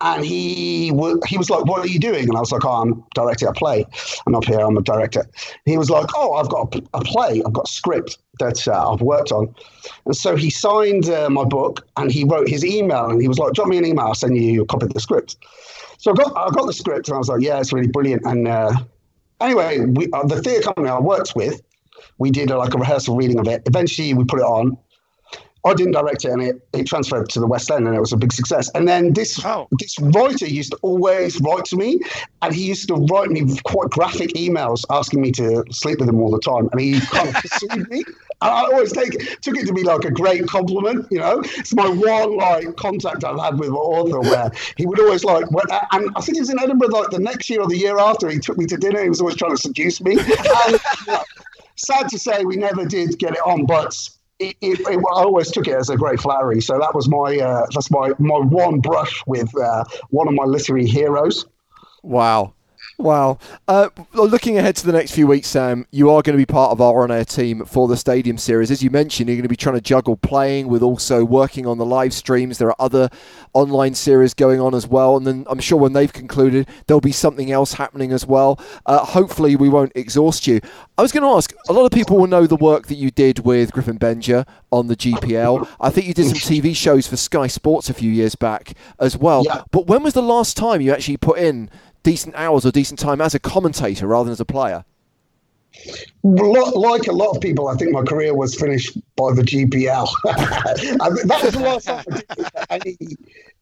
and he w- he was like, "What are you doing?" And I was like, "Oh, I'm directing a play. I'm up here. I'm a director." He was like, "Oh, I've got a, a play. I've got a script that uh, I've worked on." And so he signed uh, my book, and he wrote his email, and he was like, "Drop me an email. I'll send you a copy of the script." So I got I got the script, and I was like, "Yeah, it's really brilliant." And uh, anyway, we, uh, the theatre company I worked with, we did like a rehearsal reading of it. Eventually, we put it on. I didn't direct it, and it, it transferred to the West End, and it was a big success. And then this Oh. this writer used to always write to me, and he used to write me quite graphic emails asking me to sleep with him all the time, and he kind of pursued me. And I always take took it to be like a great compliment, you know. It's my one like contact I've had with an author where he would always like, when, and I think he was in Edinburgh like the next year or the year after. He took me to dinner. He was always trying to seduce me. And, you know, sad to say, we never did get it on, but it, it, it, I always took it as a great flattery. So that was my uh, that's my my one brush with uh, one of my literary heroes. Wow. Wow. Uh, looking ahead to the next few weeks, Sam, you are going to be part of our on air team for the Stadium Series. As you mentioned, you're going to be trying to juggle playing with also working on the live streams. There are other online series going on as well. And then I'm sure when they've concluded, there'll be something else happening as well. Uh, hopefully, we won't exhaust you. I was going to ask a lot of people will know the work that you did with Griffin Benger on the GPL. I think you did some TV shows for Sky Sports a few years back as well. Yeah. But when was the last time you actually put in decent hours or decent time as a commentator rather than as a player? Like a lot of people, I think my career was finished by the GPL. I mean, that was the last time I did any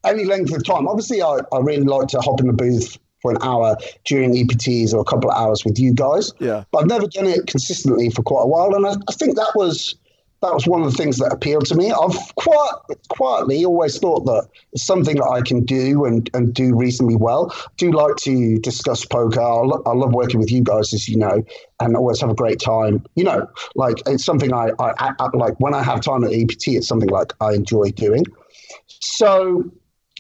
any length of time. Obviously, I, I really like to hop in the booth for an hour during EPTs or a couple of hours with you guys. Yeah. But I've never done it consistently for quite a while, and I, I think that was that was one of the things that appealed to me. I've quite quietly always thought that it's something that I can do and, and do reasonably well. do like to discuss poker. I, lo- I love working with you guys, as you know, and always have a great time. You know, like it's something I, I, I I- like when I have time at EPT. It's something like I enjoy doing. So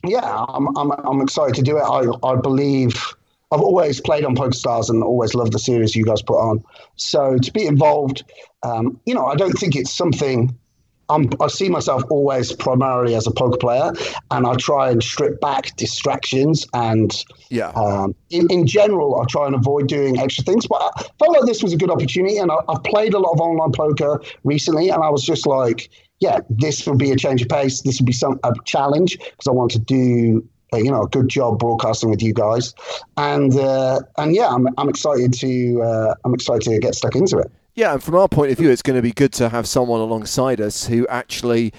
yeah, I'm, I'm, I'm excited to do it. I, I believe I've always played on PokerStars and always loved the series you guys put on. So to be involved, um, you know, I don't think it's something. I'm, I see myself always primarily as a poker player, and I try and strip back distractions. And Yeah. um, in, in general, I try and avoid doing extra things. But I felt like this was a good opportunity, and I, I've played a lot of online poker recently, and I was just like, yeah, this would be a change of pace. This would be some a challenge because I want to do you know a good job broadcasting with you guys, and uh, and yeah, I'm I'm excited to uh, I'm excited to get stuck into it. Yeah, and from our point of view, it's going to be good to have someone alongside us who actually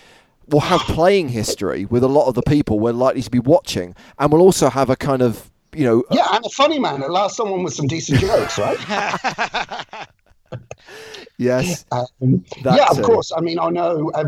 will have playing history with a lot of the people we're likely to be watching, and we'll also have a kind of you know Yeah, and a funny man. At last, someone with some decent jokes, right? yes Um, yeah, of too. course. I mean, I know I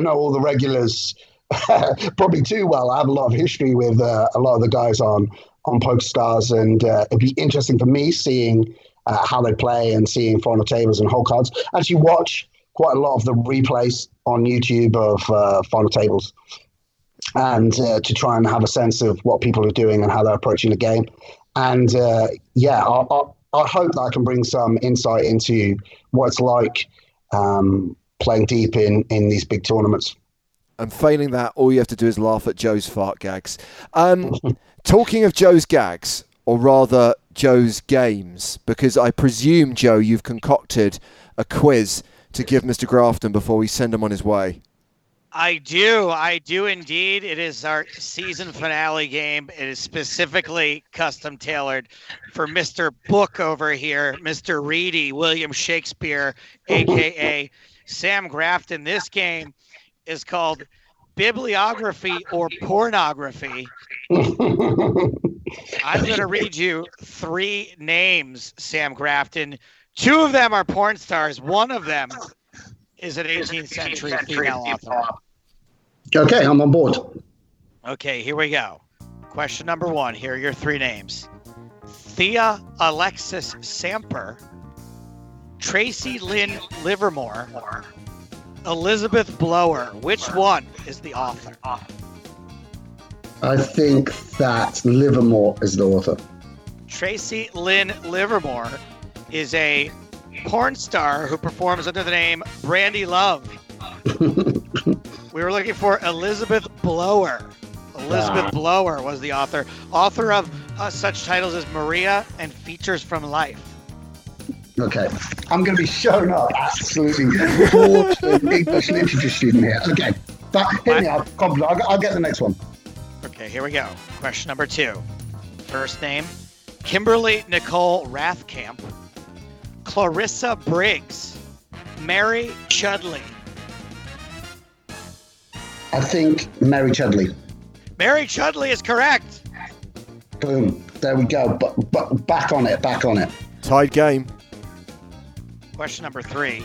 know all the regulars probably too well. I have a lot of history with uh, a lot of the guys on on PokerStars, and uh, it'd be interesting for me seeing uh, how they play and seeing final tables and hole cards. Actually, watch quite a lot of the replays on YouTube of uh, final tables, and uh, to try and have a sense of what people are doing and how they're approaching the game. And uh, yeah, I, I, I hope that I can bring some insight into what it's like um, playing deep in in these big tournaments. And failing that, all you have to do is laugh at Joe's fart gags. Um, talking of Joe's gags, or rather Joe's games, because I presume, Joe, you've concocted a quiz to give Mr. Grafton before we send him on his way. I do. I do indeed. It is our season finale game. It is specifically custom tailored for Mr. Book over here, Mr. Reedy, William Shakespeare, aka Sam Grafton. This game is called Bibliography or Pornography. I'm going to read you three names, Sam Grafton. Two of them are porn stars. One of them is an 18th century female author. okay, I'm on board. Okay, here we go. Question number one. Here are your three names Thea Alexis Samper, Tracy Lynn Livermore, Elizabeth Blower. Which one is the author? I think that Livermore is the author. Tracy Lynn Livermore is a porn star who performs under the name Brandy Love. we were looking for Elizabeth Blower. Elizabeth Ah. Blower was the author, author of uh, such titles as Maria and Features from Life. Okay, I'm going to be shown up absolutely fraudulent English literature student here. Okay, but hit me up. Confident. I'll, I'll get the next one. Okay, here we go. Question number two. First name Kimberly Nicole Rathkamp, Clarissa Briggs, Mary Chudleigh. I think Mary Chudleigh. Mary Chudleigh is correct. Boom. There we go. But, but back on it. Back on it. Tied game. Question number three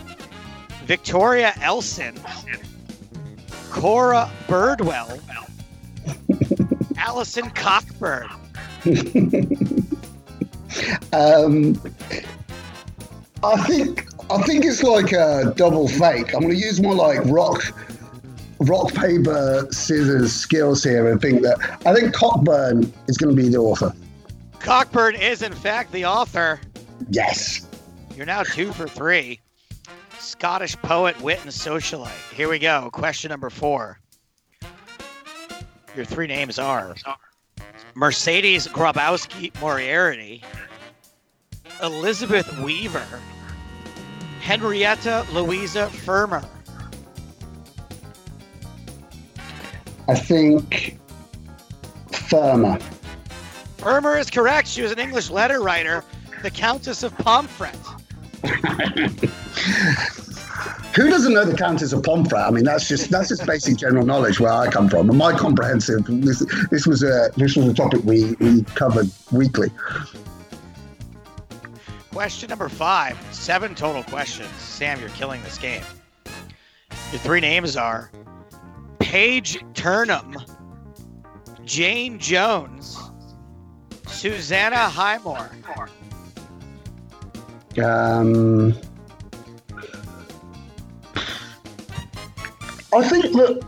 Victoria Elson, Cora Birdwell, Alison Cockburn. Um, I think I think it's like a double fake. I'm going to use more like rock, rock paper scissors skills here and think that I think Cockburn is going to be the author. Cockburn is, in fact, the author. Yes. You're now two for three. Scottish poet, wit, and socialite. Here we go. Question number four. Your three names are Mercedes Grabowski Moriarty, Elizabeth Weaver, Henrietta Louisa Fermor. I think Fermor. Fermor is correct. She was an English letter writer, the Countess of Pomfret. Who doesn't know the Countess of Pomfret? I mean, that's just that's just basic general knowledge where I come from. And my comprehensive this this was a this was a topic we, we covered weekly. Question number five. Seven total questions. Sam, you're killing this game. Your three names are Paige Turnham, Jane Jones, Susanna Highmore. Um, I think that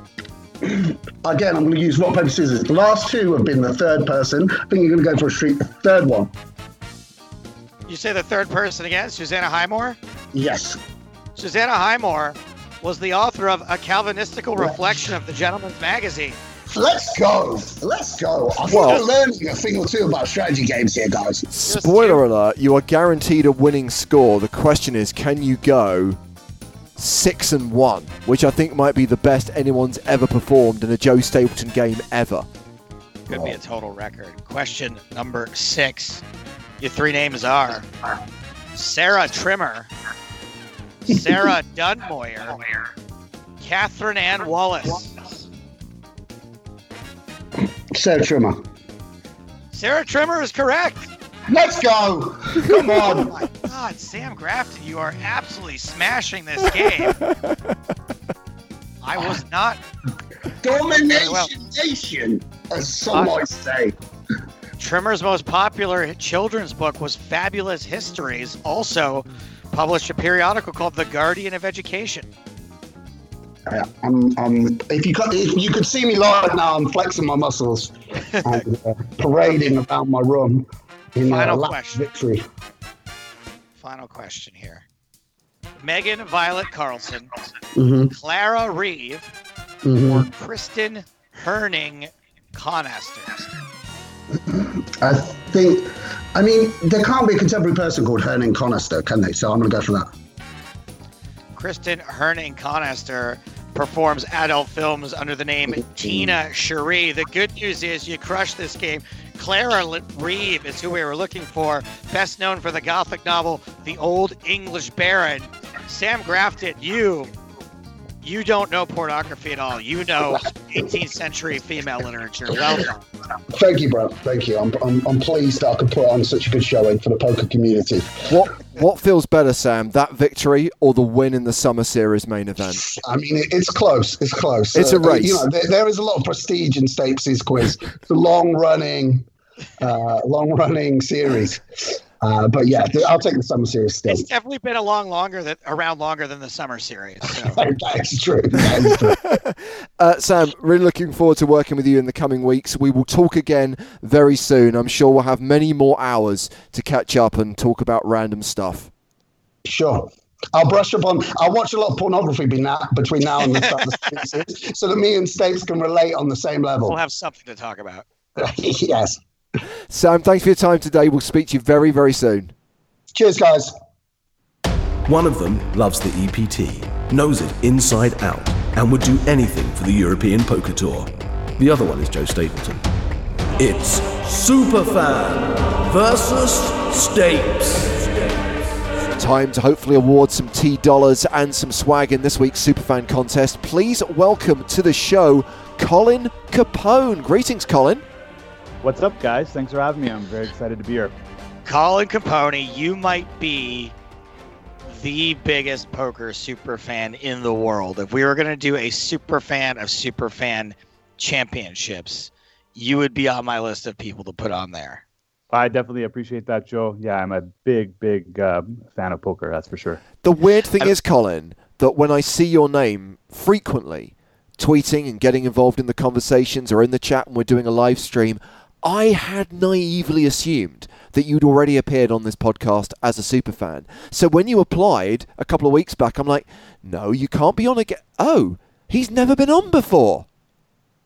again, I'm going to use rock paper scissors. The last two have been the third person. I think you're going to go for a street third one. You say the third person again, Susanna Highmore? Yes. Susanna Highmore was the author of A Calvinistical Reflection of the Gentleman's Magazine. Let's go. Let's go. I think Well- we're learning a thing or two about strategy games here, guys. Spoiler alert, you are guaranteed a winning score. The question is, can you go six and one, which I think might be the best anyone's ever performed in a Joe Stapleton game ever. Could be a total record. Question number six. Your three names are Sarah Trimmer, Sarah Dunmoyer, Catherine Ann Wallace. Sarah Trimmer. Sarah Trimmer is correct. Let's go. Come oh on. Oh my God, Sam Grafton, you are absolutely smashing this game. I was not. Domination well. Nation, as some might say. Trimmer's most popular children's book was Fabulous Histories, also published a periodical called The Guardian of Education. Yeah, I'm, I'm, if you could, if you could see me live now, I'm flexing my muscles and uh, parading about my room in a Final lap question. victory. Final question here. Megan Violet Carlson, hmm Clara Reeve, hmm or Kristen Herning Conaster? I think, I mean, there can't be a contemporary person called Hernan Conister, can they? So I'm going to go for that. Kristen Herning Conaster performs adult films under the name Tina Cherie. The good news is you crushed this game. Clara Reeve is who we were looking for, best known for the gothic novel The Old English Baron. Sam Grafton, you you don't know pornography at all. You know 18th century female literature. Welcome. Thank you, bro. Thank you. I'm, I'm, I'm pleased that I could put on such a good showing for the poker community. What what feels better, Sam? That victory or the win in the Summer Series main event? I mean, it, it's close. It's close. It's a race. you know, there, there is a lot of prestige in Stapes' quiz. It's a long running, uh, long running series. Uh, but yeah, th- I'll take the summer series still. It's definitely been along longer than around longer than the summer series. So. that is true. That is true. Uh, Sam, really looking forward to working with you in the coming weeks. We will talk again very soon. I'm sure we'll have many more hours to catch up and talk about random stuff. Sure. I'll brush up on. I'll watch a lot of pornography be now, between now and the start of the series, so that me and Stapes can relate on the same level. We'll have something to talk about. yes. Sam, thanks for your time today. We'll speak to you very, very soon. Cheers, guys. One of them loves the EPT, knows it inside out, and would do anything for the European Poker Tour. The other one is Joe Stapleton. It's Superfan versus Stapes. Time to hopefully award some T dollars and some swag in this week's Superfan contest. Please welcome to the show Colin Capone. Greetings, Colin. What's up, guys? Thanks for having me. I'm very excited to be here. Colin Capone, you might be the biggest poker super fan in the world. If we were going to do a super fan of super fan championships, you would be on my list of people to put on there. I definitely appreciate that, Joe. Yeah, I'm a big, big uh, fan of poker. That's for sure. The weird thing is, Colin, that when I see your name frequently tweeting and getting involved in the conversations or in the chat when we're doing a live stream, I had naively assumed that you'd already appeared on this podcast as a super fan. So when you applied a couple of weeks back, I'm like, no, you can't be on again. Oh, he's never been on before.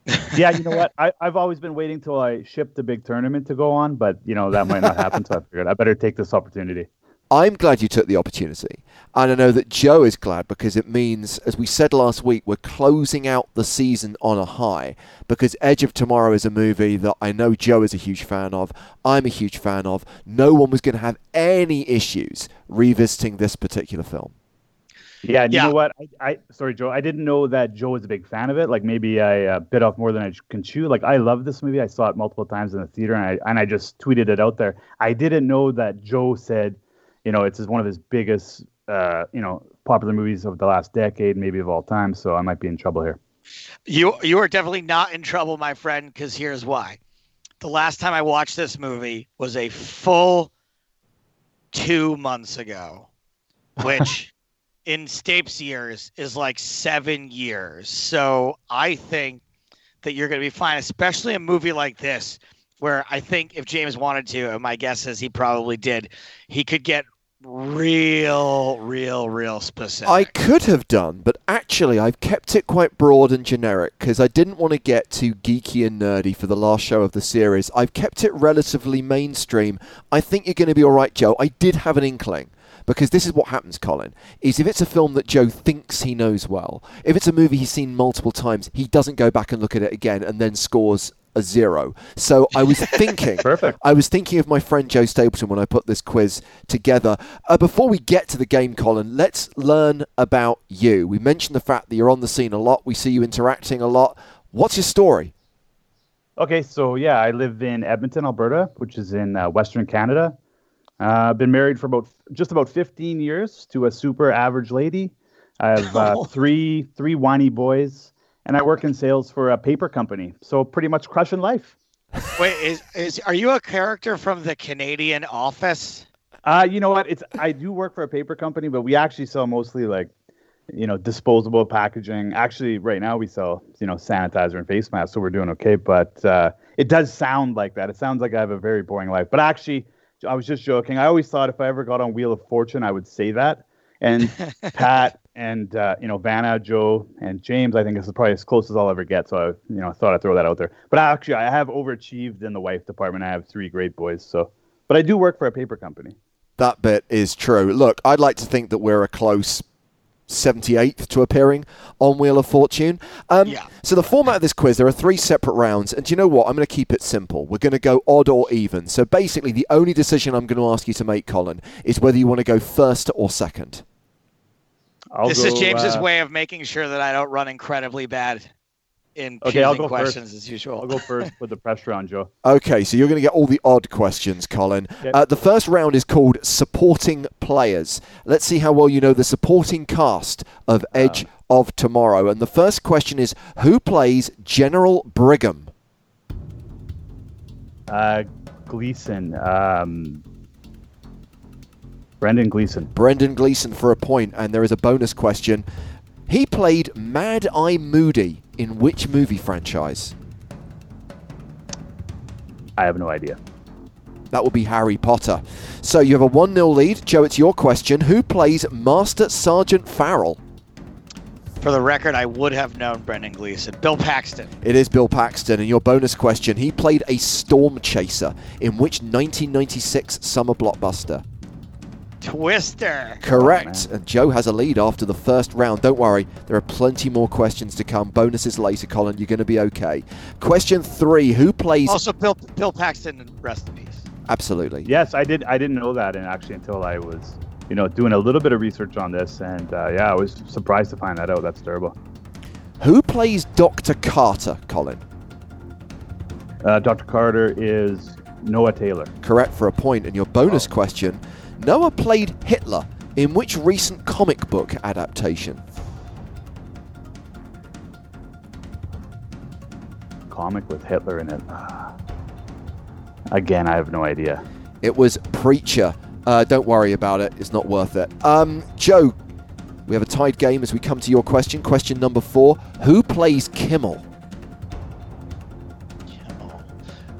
yeah, you know what? I, I've always been waiting till I ship the big tournament to go on, but you know that might not happen. so I figured I better take this opportunity. I'm glad you took the opportunity. And I know that Joe is glad because it means, as we said last week, we're closing out the season on a high. Because Edge of Tomorrow is a movie that I know Joe is a huge fan of. I'm a huge fan of. No one was going to have any issues revisiting this particular film. Yeah, and Yeah. you know what? I, I sorry, Joe. I didn't know that Joe was a big fan of it. Like maybe I uh, bit off more than I can chew. Like I love this movie. I saw it multiple times in the theater, and I and I just tweeted it out there. I didn't know that Joe said, you know, it's one of his biggest, uh, you know, popular movies of the last decade, maybe of all time. So I might be in trouble here. You you are definitely not in trouble, my friend, because here's why. The last time I watched this movie was a full two months ago, which in Stapes years is like seven years. So I think that you're going to be fine, especially a movie like this, where I think if James wanted to, and my guess is he probably did, he could get real, real, real specific. I could have done, but actually, I've kept it quite broad and generic because I didn't want to get too geeky and nerdy for the last show of the series. I've kept it relatively mainstream. I think you're going to be all right, Joe. I did have an inkling. Because this is what happens, Colin, is if it's a film that Joe thinks he knows well, if it's a movie he's seen multiple times, he doesn't go back and look at it again and then scores a zero. So I was thinking, Perfect. I was thinking of my friend Joe Stapleton when I put this quiz together. Uh, before we get to the game, Colin, let's learn about you. We mentioned the fact that you're on the scene a lot. We see you interacting a lot. What's your story? Okay, so yeah, I live in Edmonton, Alberta, which is in uh, Western Canada. Uh, I've been married for about just about 15 years to a super average lady. I have uh, three three whiny boys, and I work in sales for a paper company. So pretty much crushing life. Wait, is, is are you a character from the Canadian Office? Uh, you know what? It's I do work for a paper company, but we actually sell mostly like, you know, disposable packaging. Actually, right now we sell you know sanitizer and face masks, so we're doing okay. But uh, it does sound like that. It sounds like I have a very boring life. But actually, I was just joking. I always thought if I ever got on Wheel of Fortune, I would say that. And Pat and uh, you know Vanna, Joe, and James, I think this is probably as close as I'll ever get. So I, you know, thought I'd throw that out there. But actually, I have overachieved in the wife department. I have three great boys. So, but I do work for a paper company. That bit is true. Look, I'd like to think that we're a close 78th to appearing on Wheel of Fortune. Um, Yeah. So the format of this quiz, there are three separate rounds, and do you know what? I'm going to keep it simple. We're going to go odd or even. So basically, the only decision I'm going to ask you to make, Colin, is whether you want to go first or second. I'll this is go, James's uh, way of making sure that I don't run incredibly bad in Okay, I'll choosing go first. questions as usual. I'll go first. Put the pressure on Joe. Okay, so you're going to get all the odd questions, Colin. Okay. Uh, the first round is called Supporting Players. Let's see how well you know the supporting cast of Edge of Tomorrow. And the first question is Who plays General Brigham? Uh, Gleeson. Um, Brendan Gleeson. Brendan Gleeson for a point, and there is a bonus question. He played Mad Eye Moody in which movie franchise? I have no idea. That will be Harry Potter. So you have a 1 0 lead. Joe, it's your question. Who plays Master Sergeant Farrell? For the record, I would have known Brendan Gleeson. Bill Paxton. It is Bill Paxton. And your bonus question he played a storm chaser in which 1996 summer blockbuster? Twister. Correct. and Joe has a lead after the first round. Don't worry, there are plenty more questions to come. Bonuses later, Colin. You're going to be okay. Question three Who plays. Also, Bill, Bill Paxton, rest in peace. Absolutely. Yes, I did. I didn't know that, and actually, until I was, you know, doing a little bit of research on this, and uh, yeah, I was surprised to find that out. That's terrible. Who plays Dr. Carter, Colin? Uh, Dr. Carter is Noah Taylor. Correct for a point. And your bonus question Noah played Hitler in which recent comic book adaptation? Comic with Hitler in it. Again, I have no idea. It was Preacher. Uh, don't worry about it. It's not worth it. Um, Joe, we have a tied game as we come to your question. Question number four Who plays Kimmel? Kimmel.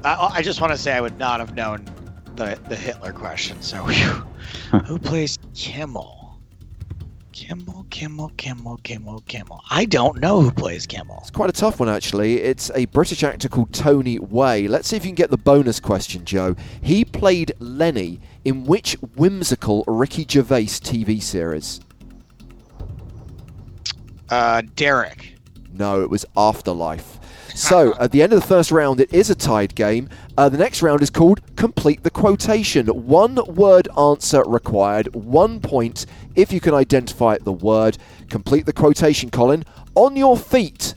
I, I just want to say I would not have known the, the Hitler question. So, whew. Who plays Kimmel? Kimmel, Kimmel, Kimmel, Kimmel, Kimmel. I don't know who plays Kimmel. It's quite a tough one, actually. It's a British actor called Tony Way. Let's see if you can get the bonus question, Joe. He played Lenny in which whimsical Ricky Gervais TV series? Uh, Derek. No, it was Afterlife. So, at the end of the first round, it is a tied game. Uh, the next round is called Complete the Quotation. One word answer required, one point if you can identify the word. Complete the quotation, Colin. On your feet.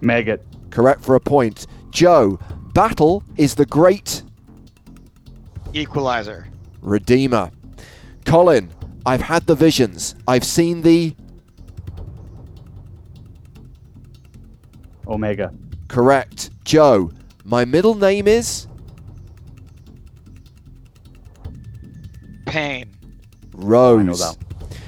Maggot. Correct for a point. Joe, battle is the great Equalizer. Redeemer. Colin, I've had the visions. I've seen the Omega. Correct. Joe, my middle name is Pain. Rose. I know that.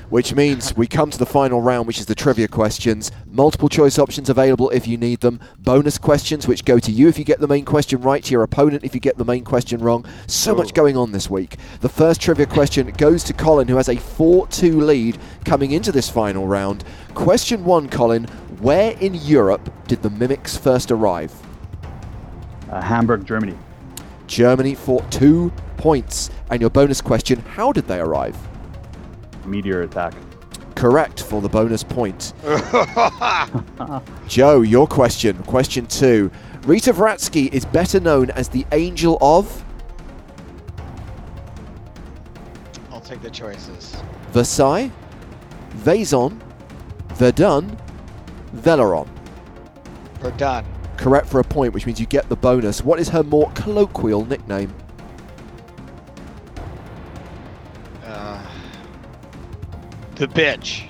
Which means we come to the final round, which is the trivia questions. Multiple choice options available if you need them. Bonus questions, which go to you if you get the main question right, to your opponent if you get the main question wrong. So much going on this week. The first trivia question goes to Colin, who has a 4 2 lead coming into this final round. Question one, Colin Where in Europe did the Mimics first arrive? Uh, Hamburg, Germany. Germany for two points. And your bonus question How did they arrive? Meteor attack. Correct for the bonus point. Joe, your question. Question two. Rita Vrataski is better known as the Angel of I'll take the choices. Versailles, Vaison, Verdun, Veleron. Verdun. Correct for a point, which means you get the bonus. What is her more colloquial nickname? Uh, the bitch.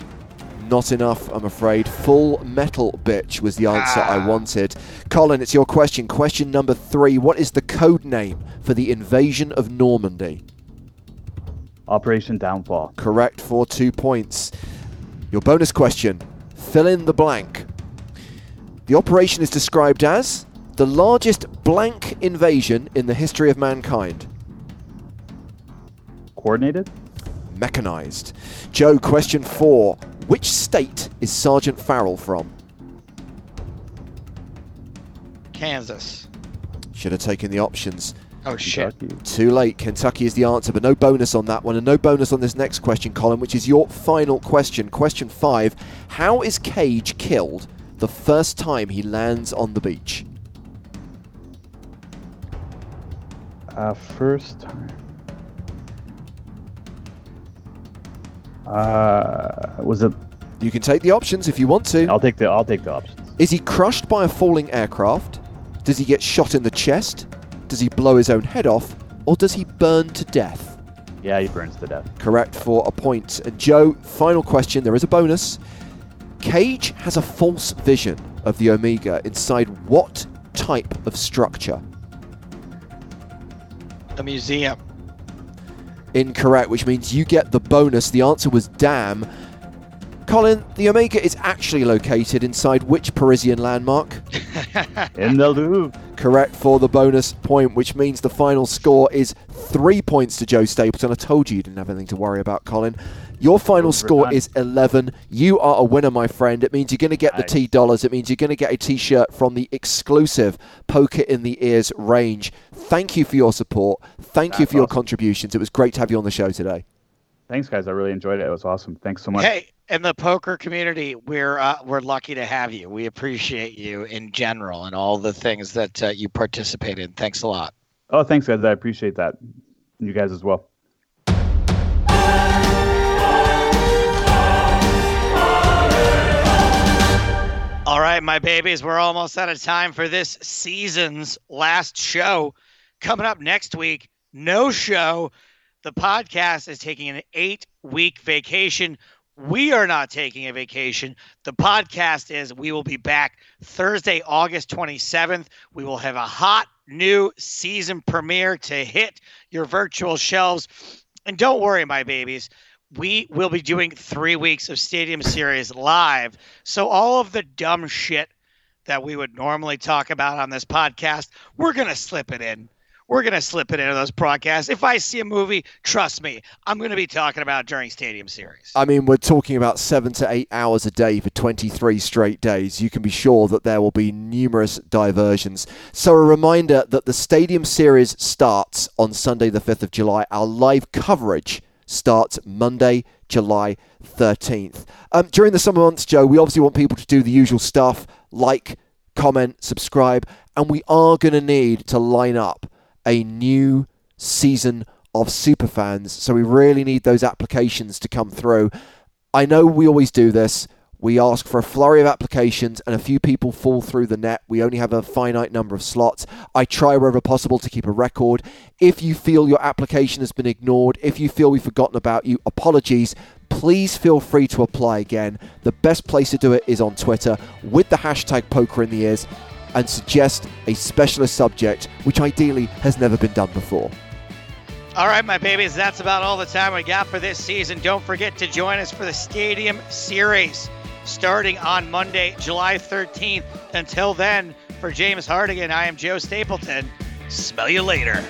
Not enough, I'm afraid. Full metal bitch was the answer I Ah. wanted. Colin, it's your question. Question number three. What is the code name for the invasion of Normandy? Operation Downfall. Correct for two points. Your bonus question. Fill in the blank. The operation is described as the largest blank invasion in the history of mankind. Coordinated. Mechanized. Joe, question four. Which state is Sergeant Farrell from? Kansas. Should have taken the options. Oh shit. Kentucky. Too late. Kentucky is the answer, but no bonus on that one, and no bonus on this next question, Colin, which is your final question. Question five How is Cage killed the first time he lands on the beach? Uh, first time. Uh, was it? You can take the options if you want to. I'll take the. I'll take the options. Is he crushed by a falling aircraft? Does he get shot in the chest? Does he blow his own head off? Or does he burn to death? Yeah, he burns to death. Correct for a point. And Joe, final question. There is a bonus. Cage has a false vision of the Omega inside what type of structure? A museum. Incorrect, which means you get the bonus. The answer was dam. Colin, the Omega is actually located inside which Parisian landmark? In the Louvre. Correct for the bonus point, which means the final score is three points to Joe Stapleton. I told you you didn't have anything to worry about, Colin. Your final score is 11. You are a winner, my friend. It means you're going to get the T dollars. It means you're going to get a t shirt from the exclusive Poker in the Ears range. Thank you for your support. Thank you That's for your contributions. It was great to have you on the show today. Thanks, guys. I really enjoyed it. It was awesome. Thanks so much. Hey, in the poker community, we're uh, we're lucky to have you. We appreciate you in general and all the things that uh, you participate in. Thanks a lot. Oh, thanks, guys. I appreciate that. You guys as well. All right, my babies, we're almost out of time for this season's last show. Coming up next week, no show. The podcast is taking an eight week vacation. We are not taking a vacation. The podcast is, we will be back Thursday, August 27th. We will have a hot new season premiere to hit your virtual shelves. And don't worry, my babies we will be doing three weeks of Stadium Series live. So all of the dumb shit that we would normally talk about on this podcast, we're gonna slip it in. We're gonna slip it into those podcasts. If I see a movie, trust me, I'm gonna be talking about during Stadium Series. I mean, we're talking about seven to eight hours a day for 23 straight days. You can be sure that there will be numerous diversions. So, a reminder that the Stadium Series starts on Sunday, the 5th of July. Our live coverage starts Monday, July 13th. Um, during the summer months, Joe, we obviously want people to do the usual stuff like, comment, subscribe, and we are going to need to line up a new season of superfans. So we really need those applications to come through. I know we always do this. We ask for a flurry of applications, and a few people fall through the net. We only have a finite number of slots. I try wherever possible to keep a record. If you feel your application has been ignored, if you feel we've forgotten about you, apologies. Please feel free to apply again. The best place to do it is on Twitter with the hashtag poker in the ears and suggest a specialist subject, which ideally has never been done before. All right, my babies, that's about all the time we got for this season. Don't forget to join us for the Stadium Series starting on Monday, July 13th. Until then, for James Hartigan, I am Joe Stapleton. Smell you later.